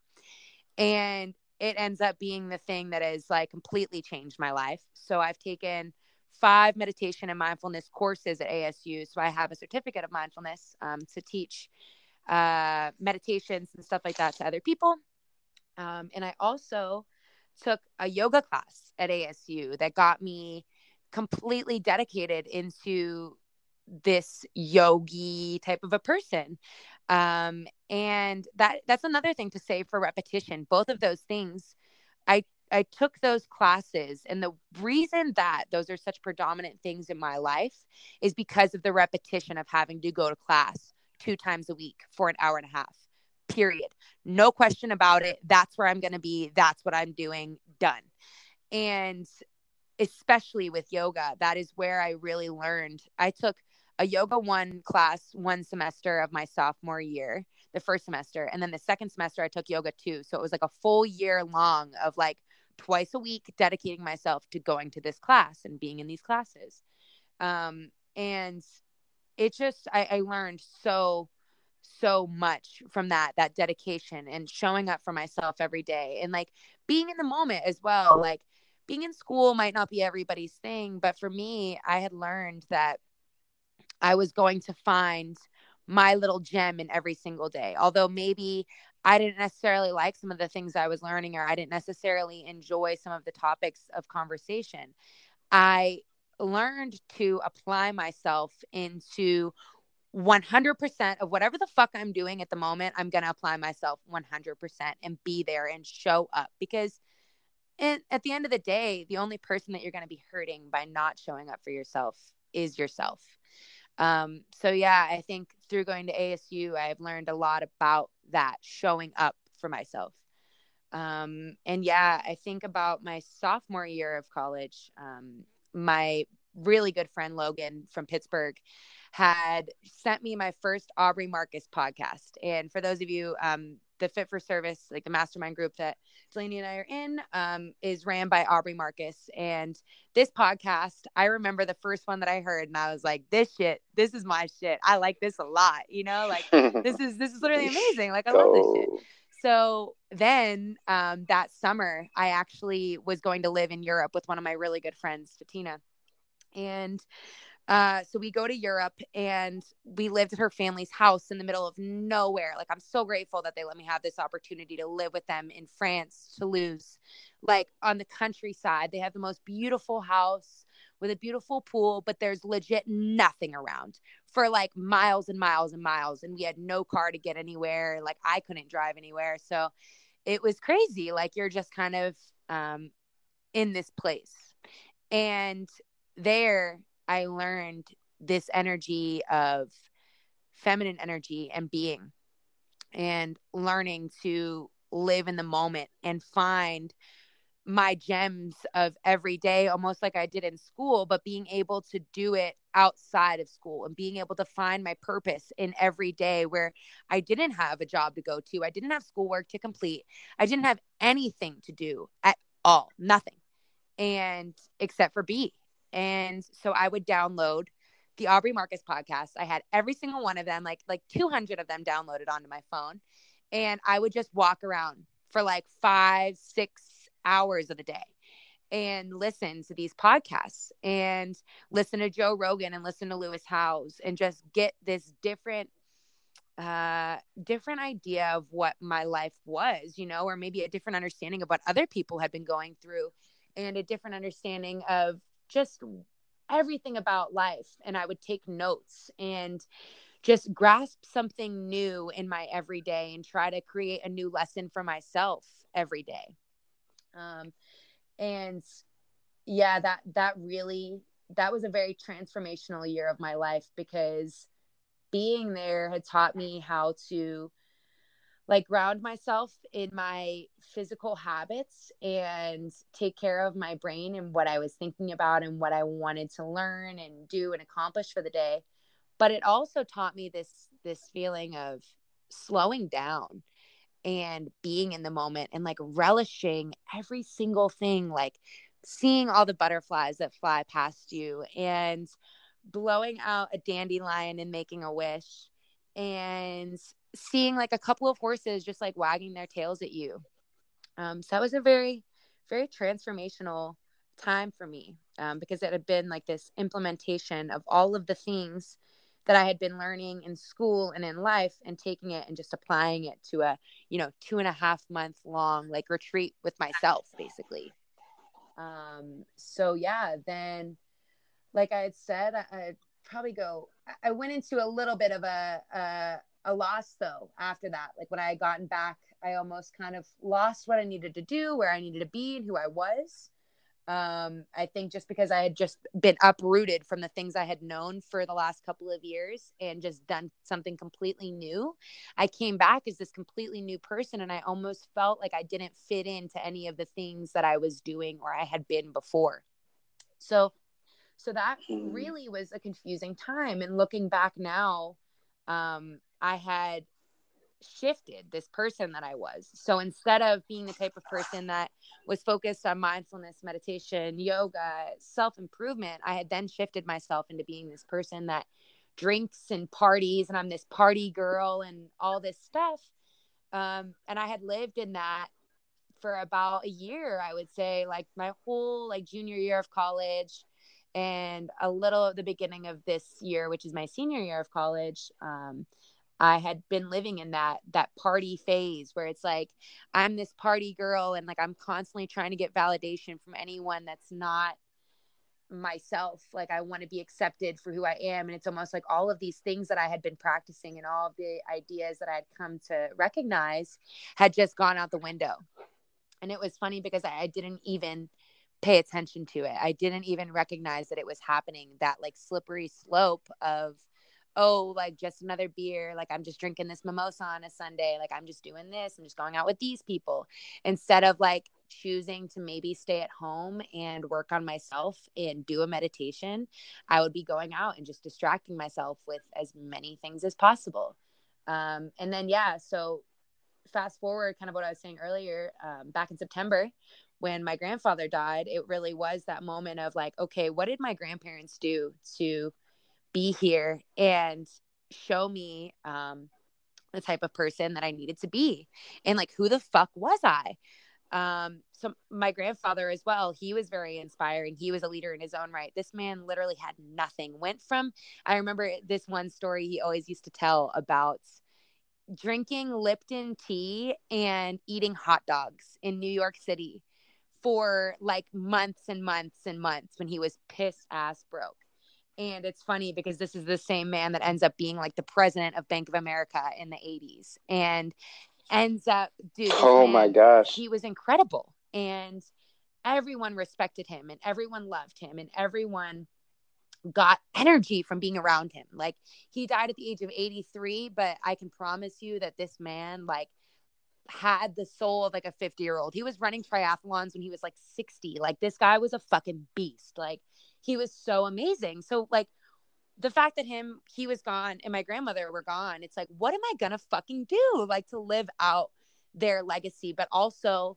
And it ends up being the thing that has like completely changed my life. So I've taken five meditation and mindfulness courses at ASU. So I have a certificate of mindfulness um, to teach uh, meditations and stuff like that to other people. Um, and I also took a yoga class at ASU that got me completely dedicated into this yogi type of a person. Um and that that's another thing to say for repetition. Both of those things i i took those classes and the reason that those are such predominant things in my life is because of the repetition of having to go to class two times a week for an hour and a half period no question about it that's where i'm going to be that's what i'm doing done and especially with yoga, that is where I really learned. I took a yoga one class one semester of my sophomore year, the first semester. And then the second semester, I took yoga two. So it was like a full year long of like twice a week dedicating myself to going to this class and being in these classes. Um, and it just, I, I learned so, so much from that, that dedication and showing up for myself every day and like being in the moment as well. Like, being in school might not be everybody's thing, but for me, I had learned that I was going to find my little gem in every single day. Although maybe I didn't necessarily like some of the things I was learning, or I didn't necessarily enjoy some of the topics of conversation. I learned to apply myself into 100% of whatever the fuck I'm doing at the moment. I'm going to apply myself 100% and be there and show up because and at the end of the day, the only person that you're going to be hurting by not showing up for yourself is yourself. Um, so yeah, I think through going to ASU, I've learned a lot about that showing up for myself. Um, and yeah, I think about my sophomore year of college. Um, my really good friend Logan from Pittsburgh had sent me my first Aubrey Marcus podcast. And for those of you um, the Fit for Service, like the mastermind group that Delaney and I are in, um, is ran by Aubrey Marcus. And this podcast, I remember the first one that I heard, and I was like, "This shit, this is my shit. I like this a lot." You know, like this is this is literally amazing. Like I love this shit. So then um, that summer, I actually was going to live in Europe with one of my really good friends, Fatina, and uh, so we go to Europe and we lived at her family's house in the middle of nowhere. Like, I'm so grateful that they let me have this opportunity to live with them in France, Toulouse, like on the countryside. They have the most beautiful house with a beautiful pool, but there's legit nothing around for like miles and miles and miles. And we had no car to get anywhere. Like, I couldn't drive anywhere. So it was crazy. Like, you're just kind of um, in this place. And there, I learned this energy of feminine energy and being and learning to live in the moment and find my gems of every day almost like I did in school but being able to do it outside of school and being able to find my purpose in every day where I didn't have a job to go to I didn't have schoolwork to complete I didn't have anything to do at all nothing and except for be and so I would download the Aubrey Marcus podcast. I had every single one of them, like like 200 of them downloaded onto my phone. And I would just walk around for like five, six hours of the day and listen to these podcasts and listen to Joe Rogan and listen to Lewis Howes and just get this different uh different idea of what my life was you know or maybe a different understanding of what other people had been going through and a different understanding of just everything about life and i would take notes and just grasp something new in my everyday and try to create a new lesson for myself every day. Um and yeah that that really that was a very transformational year of my life because being there had taught me how to like ground myself in my physical habits and take care of my brain and what I was thinking about and what I wanted to learn and do and accomplish for the day. But it also taught me this this feeling of slowing down and being in the moment and like relishing every single thing like seeing all the butterflies that fly past you and blowing out a dandelion and making a wish and seeing like a couple of horses just like wagging their tails at you. Um, so that was a very, very transformational time for me um, because it had been like this implementation of all of the things that I had been learning in school and in life and taking it and just applying it to a, you know, two and a half month long like retreat with myself basically. Um, so yeah, then like I had said, I, I'd probably go, I went into a little bit of a, a, a loss though after that. Like when I had gotten back, I almost kind of lost what I needed to do, where I needed to be, and who I was. Um, I think just because I had just been uprooted from the things I had known for the last couple of years and just done something completely new, I came back as this completely new person, and I almost felt like I didn't fit into any of the things that I was doing or I had been before. So, so that hmm. really was a confusing time. And looking back now, um, I had shifted this person that I was. So instead of being the type of person that was focused on mindfulness, meditation, yoga, self improvement, I had then shifted myself into being this person that drinks and parties and I'm this party girl and all this stuff. Um, and I had lived in that for about a year, I would say, like my whole like junior year of college and a little at the beginning of this year, which is my senior year of college. Um, I had been living in that that party phase where it's like I'm this party girl and like I'm constantly trying to get validation from anyone that's not myself like I want to be accepted for who I am and it's almost like all of these things that I had been practicing and all of the ideas that I had come to recognize had just gone out the window. And it was funny because I, I didn't even pay attention to it. I didn't even recognize that it was happening that like slippery slope of oh, like just another beer. Like I'm just drinking this mimosa on a Sunday. Like I'm just doing this. I'm just going out with these people instead of like choosing to maybe stay at home and work on myself and do a meditation. I would be going out and just distracting myself with as many things as possible. Um, and then, yeah, so fast forward kind of what I was saying earlier, um, back in September, when my grandfather died, it really was that moment of like, okay, what did my grandparents do to be here and show me um, the type of person that I needed to be. And like, who the fuck was I? Um, so my grandfather as well, he was very inspiring. He was a leader in his own right. This man literally had nothing. Went from, I remember this one story he always used to tell about drinking Lipton tea and eating hot dogs in New York City for like months and months and months when he was pissed ass broke. And it's funny because this is the same man that ends up being like the president of Bank of America in the 80s and ends up, dude. Oh man, my gosh. He was incredible. And everyone respected him and everyone loved him and everyone got energy from being around him. Like he died at the age of 83, but I can promise you that this man, like, had the soul of like a 50 year old. He was running triathlons when he was like 60. Like this guy was a fucking beast. Like he was so amazing. So like the fact that him he was gone and my grandmother were gone, it's like what am I gonna fucking do? Like to live out their legacy, but also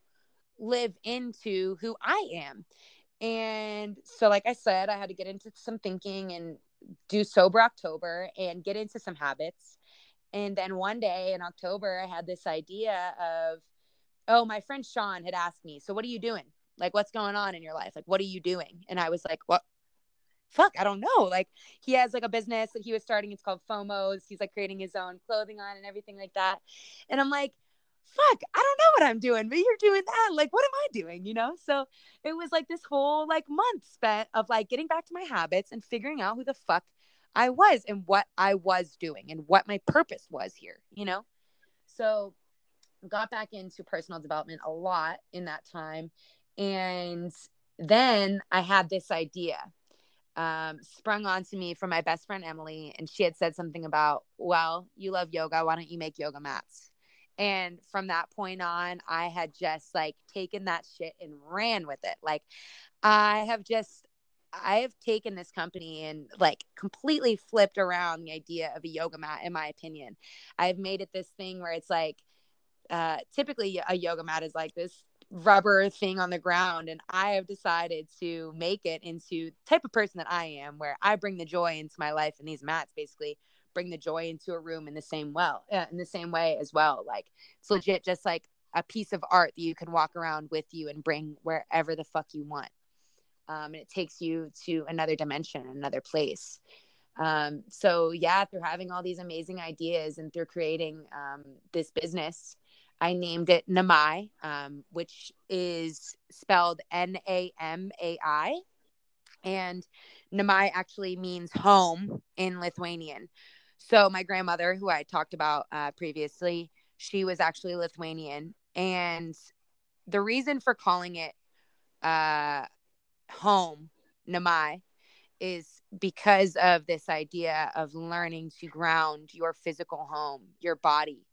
live into who I am. And so like I said, I had to get into some thinking and do sober October and get into some habits. And then one day in October, I had this idea of, oh, my friend Sean had asked me, so what are you doing? Like, what's going on in your life? Like, what are you doing? And I was like, what? Fuck, I don't know. Like he has like a business that he was starting. It's called FOMOs. He's like creating his own clothing line and everything like that. And I'm like, fuck, I don't know what I'm doing, but you're doing that. Like, what am I doing? You know? So it was like this whole like month spent of like getting back to my habits and figuring out who the fuck I was and what I was doing and what my purpose was here, you know? So got back into personal development a lot in that time. And then I had this idea um, sprung onto me from my best friend Emily, and she had said something about, "Well, you love yoga. Why don't you make yoga mats?" And from that point on, I had just like taken that shit and ran with it. Like, I have just, I have taken this company and like completely flipped around the idea of a yoga mat, in my opinion. I've made it this thing where it's like, uh, typically a yoga mat is like this rubber thing on the ground and i have decided to make it into the type of person that i am where i bring the joy into my life and these mats basically bring the joy into a room in the same well uh, in the same way as well. Like it's legit just like a piece of art that you can walk around with you and bring wherever the fuck you want. Um, and it takes you to another dimension another place. Um, so yeah through having all these amazing ideas and through creating um, this business I named it Namai, um, which is spelled N A M A I. And Namai actually means home in Lithuanian. So, my grandmother, who I talked about uh, previously, she was actually Lithuanian. And the reason for calling it uh, home, Namai, is because of this idea of learning to ground your physical home, your body,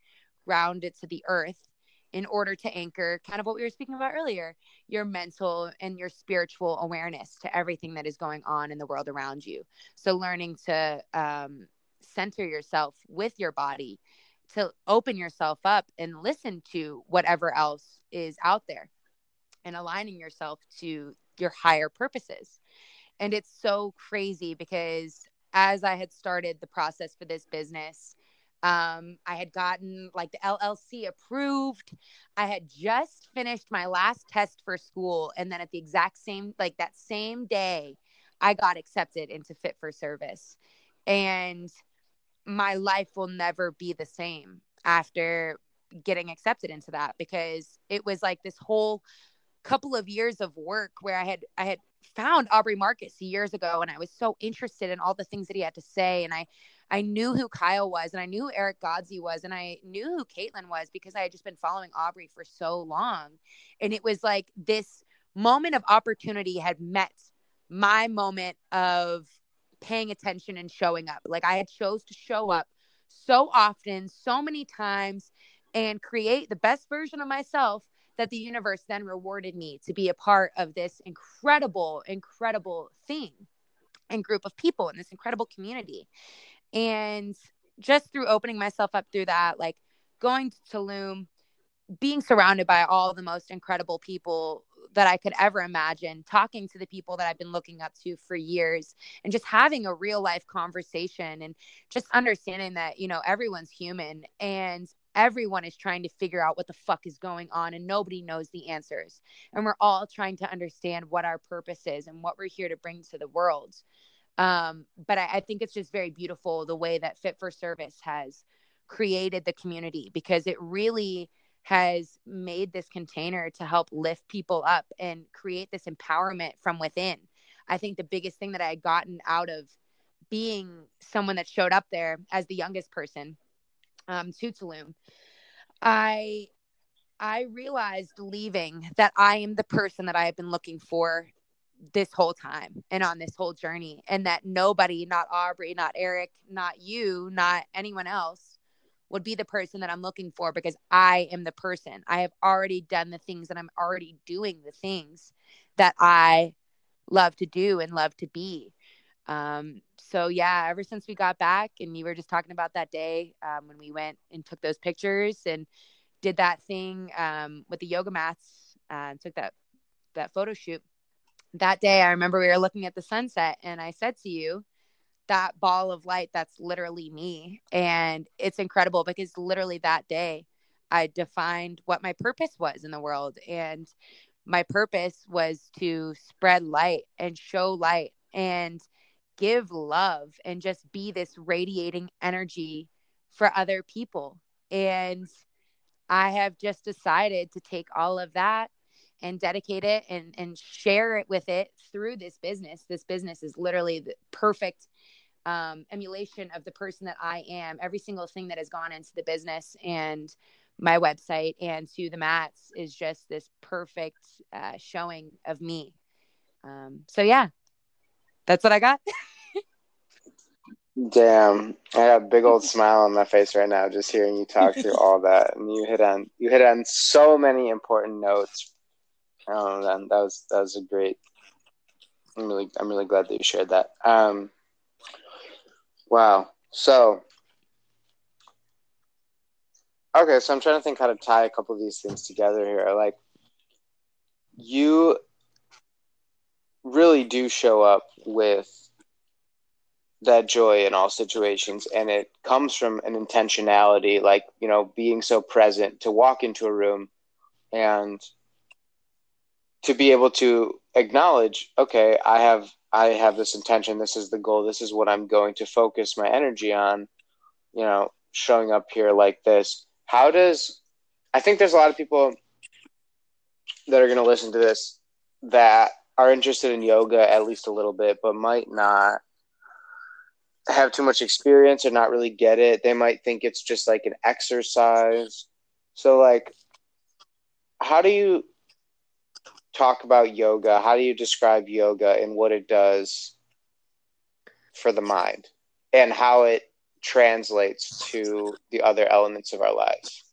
ground it to the earth in order to anchor kind of what we were speaking about earlier your mental and your spiritual awareness to everything that is going on in the world around you. So learning to um, center yourself with your body to open yourself up and listen to whatever else is out there and aligning yourself to your higher purposes. And it's so crazy because as i had started the process for this business um, I had gotten like the LLC approved. I had just finished my last test for school. And then at the exact same, like that same day, I got accepted into Fit for Service. And my life will never be the same after getting accepted into that because it was like this whole couple of years of work where I had I had found Aubrey Marcus years ago and I was so interested in all the things that he had to say and I I knew who Kyle was and I knew Eric Godsey was and I knew who Caitlin was because I had just been following Aubrey for so long. And it was like this moment of opportunity had met my moment of paying attention and showing up. Like I had chose to show up so often, so many times and create the best version of myself that the universe then rewarded me to be a part of this incredible, incredible thing and group of people in this incredible community. And just through opening myself up through that, like going to Tulum, being surrounded by all the most incredible people that I could ever imagine, talking to the people that I've been looking up to for years, and just having a real life conversation and just understanding that, you know, everyone's human and everyone is trying to figure out what the fuck is going on and nobody knows the answers. And we're all trying to understand what our purpose is and what we're here to bring to the world. Um, but I, I think it's just very beautiful the way that Fit for Service has created the community because it really has made this container to help lift people up and create this empowerment from within. I think the biggest thing that I had gotten out of being someone that showed up there as the youngest person um, to Tulum, I I realized leaving that I am the person that I have been looking for this whole time and on this whole journey and that nobody not aubrey not eric not you not anyone else would be the person that i'm looking for because i am the person. I have already done the things and i'm already doing the things that i love to do and love to be. Um, so yeah ever since we got back and you were just talking about that day um, when we went and took those pictures and did that thing um, with the yoga mats uh, and took that that photo shoot that day I remember we were looking at the sunset and I said to you, that ball of light, that's literally me. And it's incredible because literally that day I defined what my purpose was in the world. And my purpose was to spread light and show light and give love and just be this radiating energy for other people. And I have just decided to take all of that and dedicate it and and share it with it through this business. This business is literally the perfect um, emulation of the person that I am. Every single thing that has gone into the business and my website and to the mats is just this perfect uh, showing of me. Um, so yeah, that's what I got. Damn, I got a big old smile on my face right now just hearing you talk through all that, and you hit on you hit on so many important notes. Um, that was that was a great. I'm really I'm really glad that you shared that. Um, wow. So, okay, so I'm trying to think how to tie a couple of these things together here. Like, you really do show up with that joy in all situations and it comes from an intentionality like you know being so present to walk into a room and to be able to acknowledge okay i have i have this intention this is the goal this is what i'm going to focus my energy on you know showing up here like this how does i think there's a lot of people that are going to listen to this that are interested in yoga at least a little bit but might not have too much experience or not really get it. They might think it's just like an exercise. So like how do you talk about yoga? How do you describe yoga and what it does for the mind and how it translates to the other elements of our lives?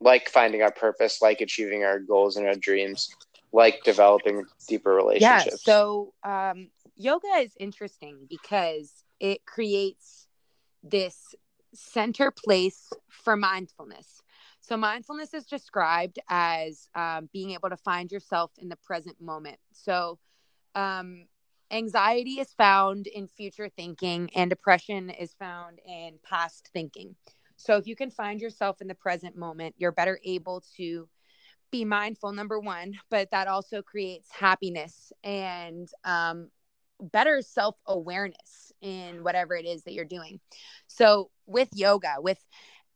Like finding our purpose, like achieving our goals and our dreams, like developing deeper relationships. Yeah, so um, yoga is interesting because it creates this center place for mindfulness. So, mindfulness is described as um, being able to find yourself in the present moment. So, um, anxiety is found in future thinking, and depression is found in past thinking. So, if you can find yourself in the present moment, you're better able to be mindful, number one, but that also creates happiness and um, better self awareness in whatever it is that you're doing. So, with yoga, with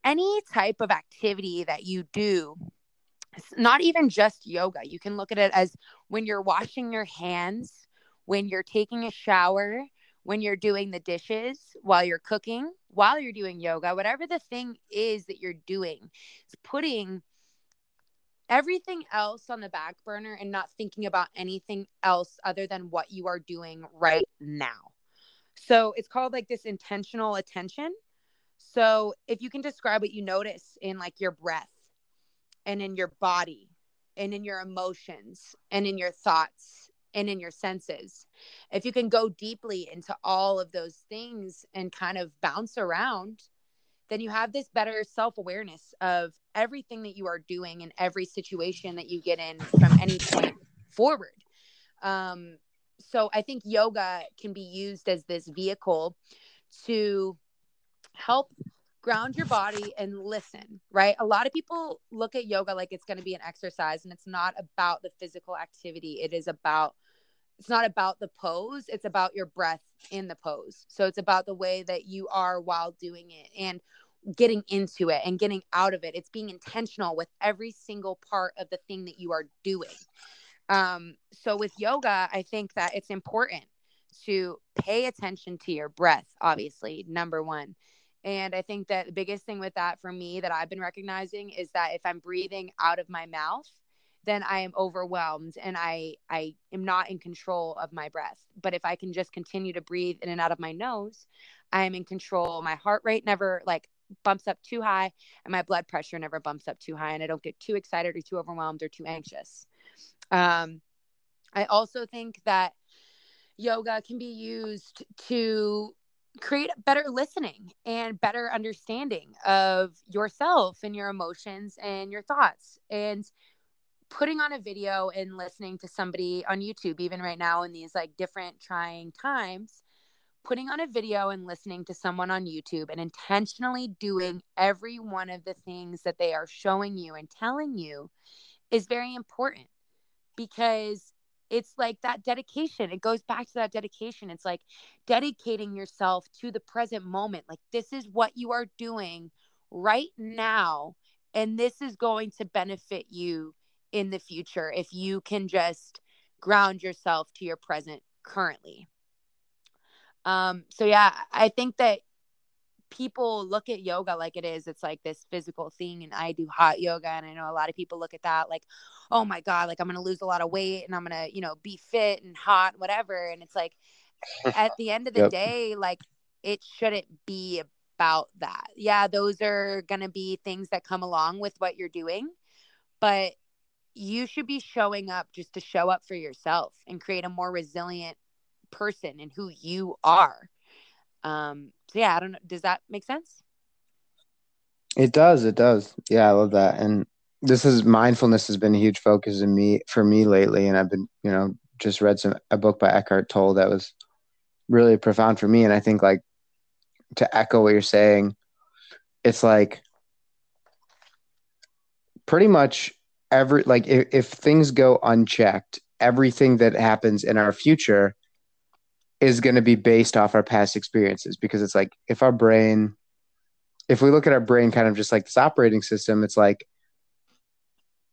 any type of activity that you do, it's not even just yoga, you can look at it as when you're washing your hands, when you're taking a shower, when you're doing the dishes, while you're cooking, while you're doing yoga, whatever the thing is that you're doing, it's putting everything else on the back burner and not thinking about anything else other than what you are doing right now. So it's called like this intentional attention. So if you can describe what you notice in like your breath and in your body and in your emotions and in your thoughts and in your senses, if you can go deeply into all of those things and kind of bounce around then you have this better self awareness of everything that you are doing in every situation that you get in from any point forward. Um, so I think yoga can be used as this vehicle to help ground your body and listen, right? A lot of people look at yoga like it's going to be an exercise, and it's not about the physical activity. It is about it's not about the pose it's about your breath in the pose so it's about the way that you are while doing it and getting into it and getting out of it it's being intentional with every single part of the thing that you are doing um so with yoga i think that it's important to pay attention to your breath obviously number 1 and i think that the biggest thing with that for me that i've been recognizing is that if i'm breathing out of my mouth then I am overwhelmed and I I am not in control of my breath. But if I can just continue to breathe in and out of my nose, I am in control. My heart rate never like bumps up too high and my blood pressure never bumps up too high and I don't get too excited or too overwhelmed or too anxious. Um I also think that yoga can be used to create better listening and better understanding of yourself and your emotions and your thoughts. And putting on a video and listening to somebody on YouTube, even right now in these like different trying times, putting on a video and listening to someone on YouTube and intentionally doing every one of the things that they are showing you and telling you is very important. Because it's like that dedication. It goes back to that dedication. It's like dedicating yourself to the present moment. Like, this is what you are doing right now. And this is going to benefit you in the future if you can just ground yourself to your present currently. Um, so yeah, I think that people look at yoga like it is. It's like this physical thing. And I do hot yoga. And I know a lot of people look at that like, oh my God, like I'm going to lose a lot of weight and I'm going to, you know, be fit and hot, whatever. And it's like, at the end of the yep. day, like it shouldn't be about that. Yeah, those are going to be things that come along with what you're doing. But you should be showing up just to show up for yourself and create a more resilient person and who you are. Um, so yeah, I don't know. Does that make sense? It does. It does. Yeah, I love that. And this is mindfulness has been a huge focus in me for me lately. And I've been, you know, just read some a book by Eckhart Tolle that was really profound for me. And I think like to echo what you're saying, it's like pretty much every like if, if things go unchecked, everything that happens in our future is going to be based off our past experiences because it's like if our brain if we look at our brain kind of just like this operating system it's like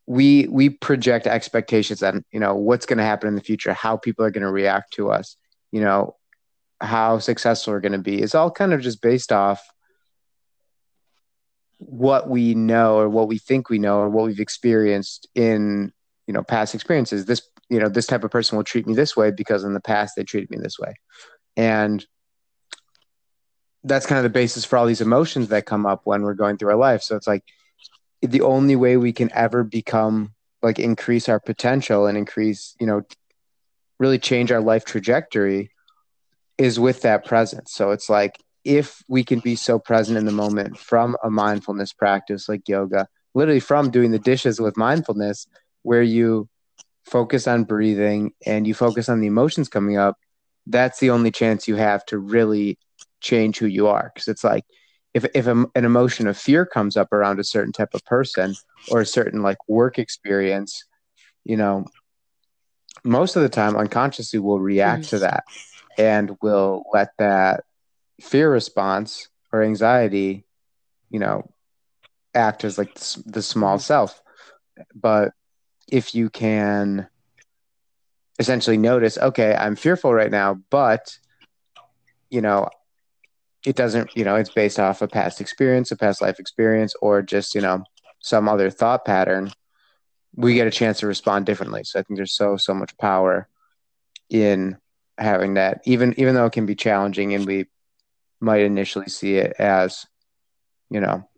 we we project expectations on you know what's going to happen in the future how people are going to react to us you know how successful we're going to be. It's all kind of just based off what we know or what we think we know or what we've experienced in you know past experiences. This you know this type of person will treat me this way because in the past they treated me this way. And that's kind of the basis for all these emotions that come up when we're going through our life. So it's like the only way we can ever become like increase our potential and increase you know really change our life trajectory is with that presence. So it's like if we can be so present in the moment from a mindfulness practice like yoga literally from doing the dishes with mindfulness where you focus on breathing and you focus on the emotions coming up, that's the only chance you have to really change who you are. Because it's like if if a, an emotion of fear comes up around a certain type of person or a certain like work experience, you know, most of the time unconsciously we'll react to that and we'll let that fear response or anxiety, you know, act as like the small self. But if you can essentially notice, okay, I'm fearful right now, but you know, it doesn't, you know, it's based off a past experience, a past life experience, or just, you know, some other thought pattern, we get a chance to respond differently. So I think there's so, so much power in having that, even even though it can be challenging and we might initially see it as, you know,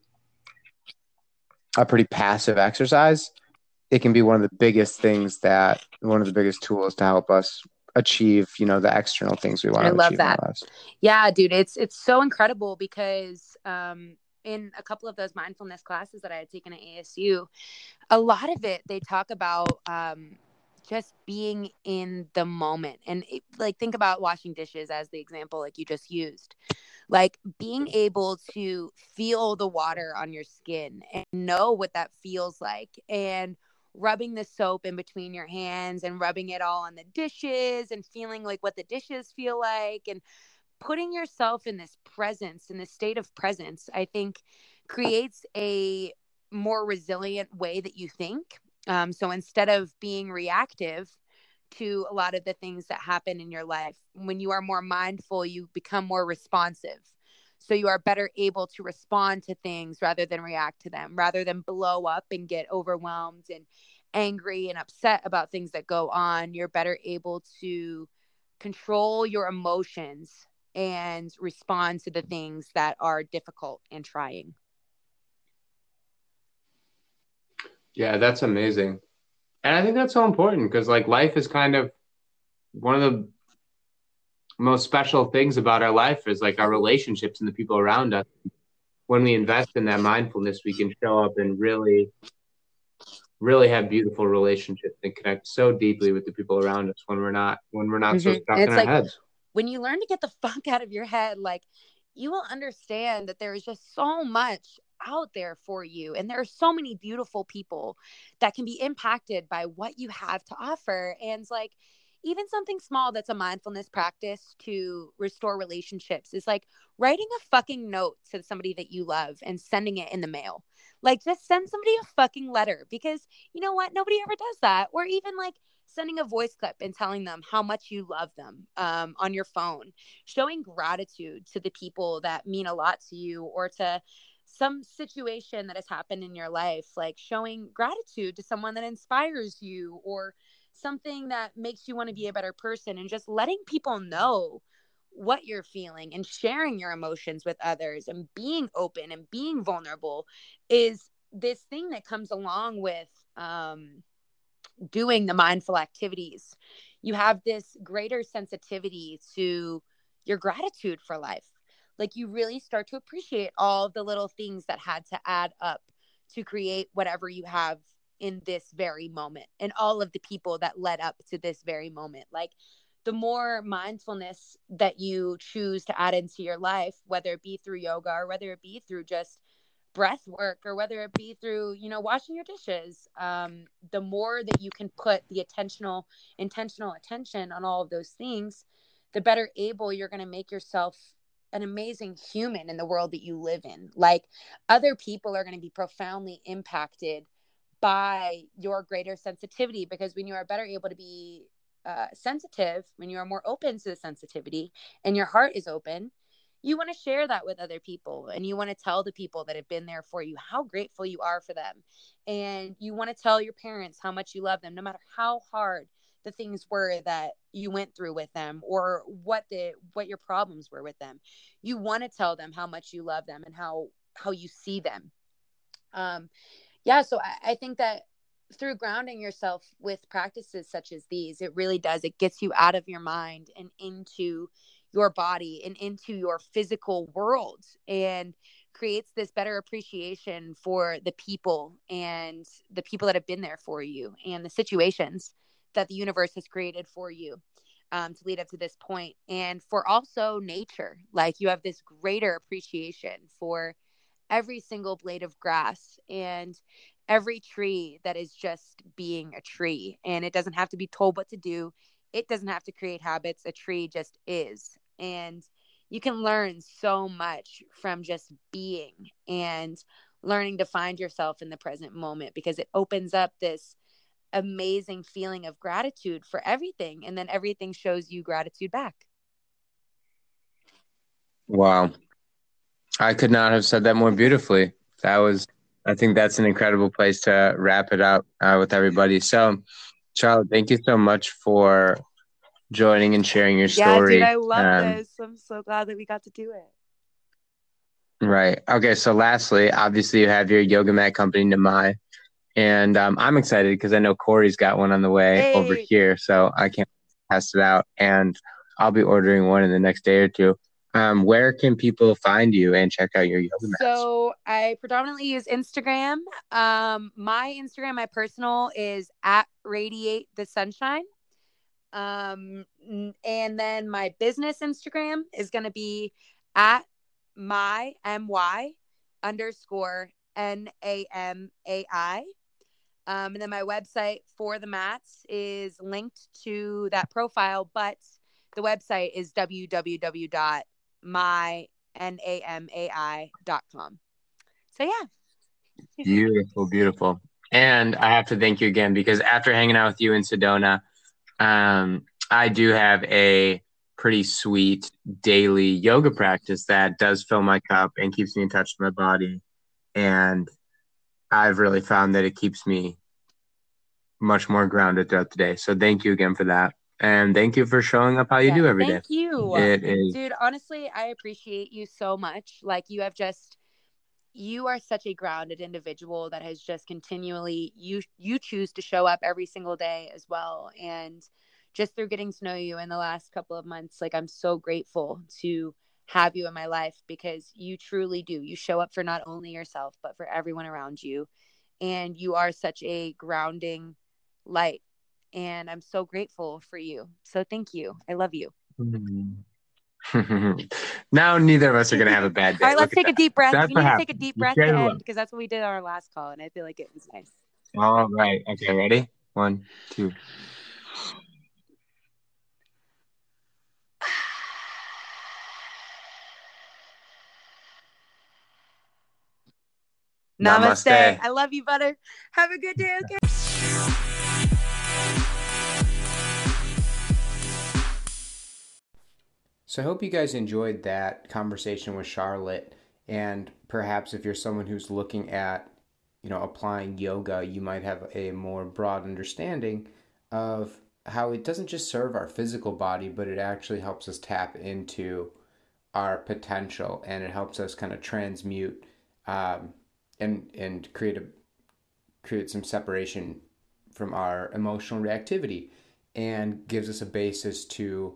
a pretty passive exercise it can be one of the biggest things that one of the biggest tools to help us achieve you know the external things we want. I to love that. Yeah, dude, it's it's so incredible because um in a couple of those mindfulness classes that I had taken at ASU, a lot of it they talk about um just being in the moment and it, like think about washing dishes as the example like you just used like being able to feel the water on your skin and know what that feels like and rubbing the soap in between your hands and rubbing it all on the dishes and feeling like what the dishes feel like and putting yourself in this presence in this state of presence i think creates a more resilient way that you think. Um, so instead of being reactive to a lot of the things that happen in your life when you are more mindful you become more responsive so you are better able to respond to things rather than react to them rather than blow up and get overwhelmed and angry and upset about things that go on. You're better able to control your emotions and respond to the things that are difficult and trying. Yeah that's amazing. And i think that's so important because like life is kind of one of the most special things about our life is like our relationships and the people around us. When we invest in that mindfulness, we can show up and really, really have beautiful relationships and connect so deeply with the people around us when we're not when we're not mm-hmm. so stuck in our heads. When you learn to get the fuck out of your head, like you will understand that there is just so much out there for you. And there are so many beautiful people that can be impacted by what you have to offer. And like, even something small that's a mindfulness practice to restore relationships is like writing a fucking note to somebody that you love and sending it in the mail. Like, just send somebody a fucking letter because you know what? Nobody ever does that. Or even like, sending a voice clip and telling them how much you love them um, on your phone, showing gratitude to the people that mean a lot to you or to some situation that has happened in your life, like showing gratitude to someone that inspires you or something that makes you want to be a better person and just letting people know what you're feeling and sharing your emotions with others and being open and being vulnerable is this thing that comes along with um, doing the mindful activities, you have this greater sensitivity to your gratitude for life. Like you really start to appreciate all the little things that had to add up to create whatever you have in this very moment and all of the people that led up to this very moment. Like the more mindfulness that you choose to add into your life, whether it be through yoga or whether it be through just breath work or whether it be through you know washing your dishes um, the more that you can put the intentional intentional attention on all of those things the better able you're going to make yourself an amazing human in the world that you live in like other people are going to be profoundly impacted by your greater sensitivity because when you are better able to be uh, sensitive when you are more open to the sensitivity and your heart is open you want to share that with other people and you want to tell the people that have been there for you how grateful you are for them. And you want to tell your parents how much you love them no matter how hard the things were that you went through with them or what the what your problems were with them. You want to tell them how much you love them and how how you see them. Um yeah so I, I think that through grounding yourself with practices such as these it really does it gets you out of your mind and into your body and into your physical world and creates this better appreciation for the people and the people that have been there for you and the situations that the universe has created for you um, to lead up to this point. And for also nature like you have this greater appreciation for every single blade of grass and every tree that is just being a tree. And it doesn't have to be told what to do. It doesn't have to create habits. A tree just is. And you can learn so much from just being and learning to find yourself in the present moment because it opens up this amazing feeling of gratitude for everything. And then everything shows you gratitude back. Wow i could not have said that more beautifully that was i think that's an incredible place to wrap it up uh, with everybody so charlotte thank you so much for joining and sharing your story. Yeah, dude, I love um, this. I'm so glad that we got to do it. Right. Okay. So, lastly, obviously, you have your yoga mat company, Namai, and um, I'm excited because I know Corey's got one on the way hey. over here, so I can't test it out, and I'll be ordering one in the next day or two. Um, where can people find you and check out your yoga mats? So I predominantly use Instagram. Um, my Instagram, my personal, is at radiate the sunshine. Um, and then my business Instagram is going to be at my my underscore n a m a i. Um, and then my website for the mats is linked to that profile, but the website is www.mynamai.com. So yeah. beautiful, beautiful. And I have to thank you again because after hanging out with you in Sedona, um, I do have a pretty sweet daily yoga practice that does fill my cup and keeps me in touch with my body. And I've really found that it keeps me much more grounded throughout the day. So thank you again for that. And thank you for showing up how you yeah, do every thank day. you. It is dude, honestly, I appreciate you so much. Like you have just you are such a grounded individual that has just continually you you choose to show up every single day as well and just through getting to know you in the last couple of months like i'm so grateful to have you in my life because you truly do you show up for not only yourself but for everyone around you and you are such a grounding light and i'm so grateful for you so thank you i love you mm-hmm. now neither of us are gonna have a bad day. All right, let's take a deep breath. That's you need to take a deep breath share to the end love. because that's what we did on our last call, and I feel like it was nice. All right. Okay. Ready? One, two. Namaste. Namaste. I love you, butter. Have a good day. Okay. So I hope you guys enjoyed that conversation with Charlotte. And perhaps if you're someone who's looking at, you know, applying yoga, you might have a more broad understanding of how it doesn't just serve our physical body, but it actually helps us tap into our potential and it helps us kind of transmute um, and and create a create some separation from our emotional reactivity and gives us a basis to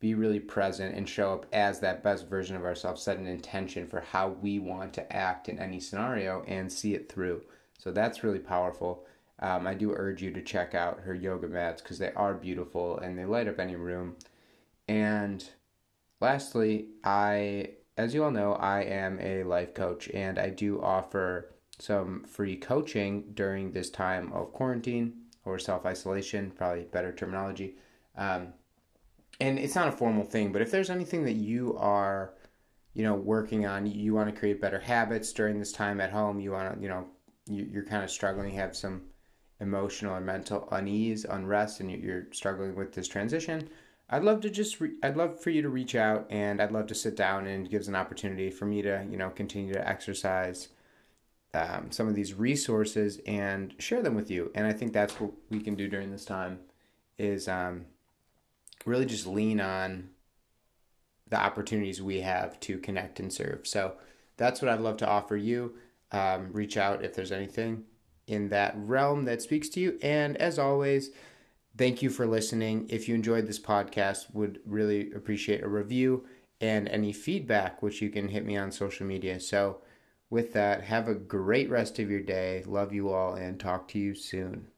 be really present and show up as that best version of ourselves, set an intention for how we want to act in any scenario and see it through. So that's really powerful. Um, I do urge you to check out her yoga mats because they are beautiful and they light up any room. And lastly, I, as you all know, I am a life coach and I do offer some free coaching during this time of quarantine or self isolation, probably better terminology. Um, and it's not a formal thing, but if there's anything that you are, you know, working on, you want to create better habits during this time at home, you want to, you know, you, you're kind of struggling, you have some emotional and mental unease, unrest, and you're struggling with this transition, I'd love to just, re- I'd love for you to reach out and I'd love to sit down and gives an opportunity for me to, you know, continue to exercise um, some of these resources and share them with you. And I think that's what we can do during this time is, um, really just lean on the opportunities we have to connect and serve. So that's what I'd love to offer you. Um, reach out if there's anything in that realm that speaks to you. And as always, thank you for listening. If you enjoyed this podcast, would really appreciate a review and any feedback, which you can hit me on social media. So with that, have a great rest of your day. Love you all and talk to you soon.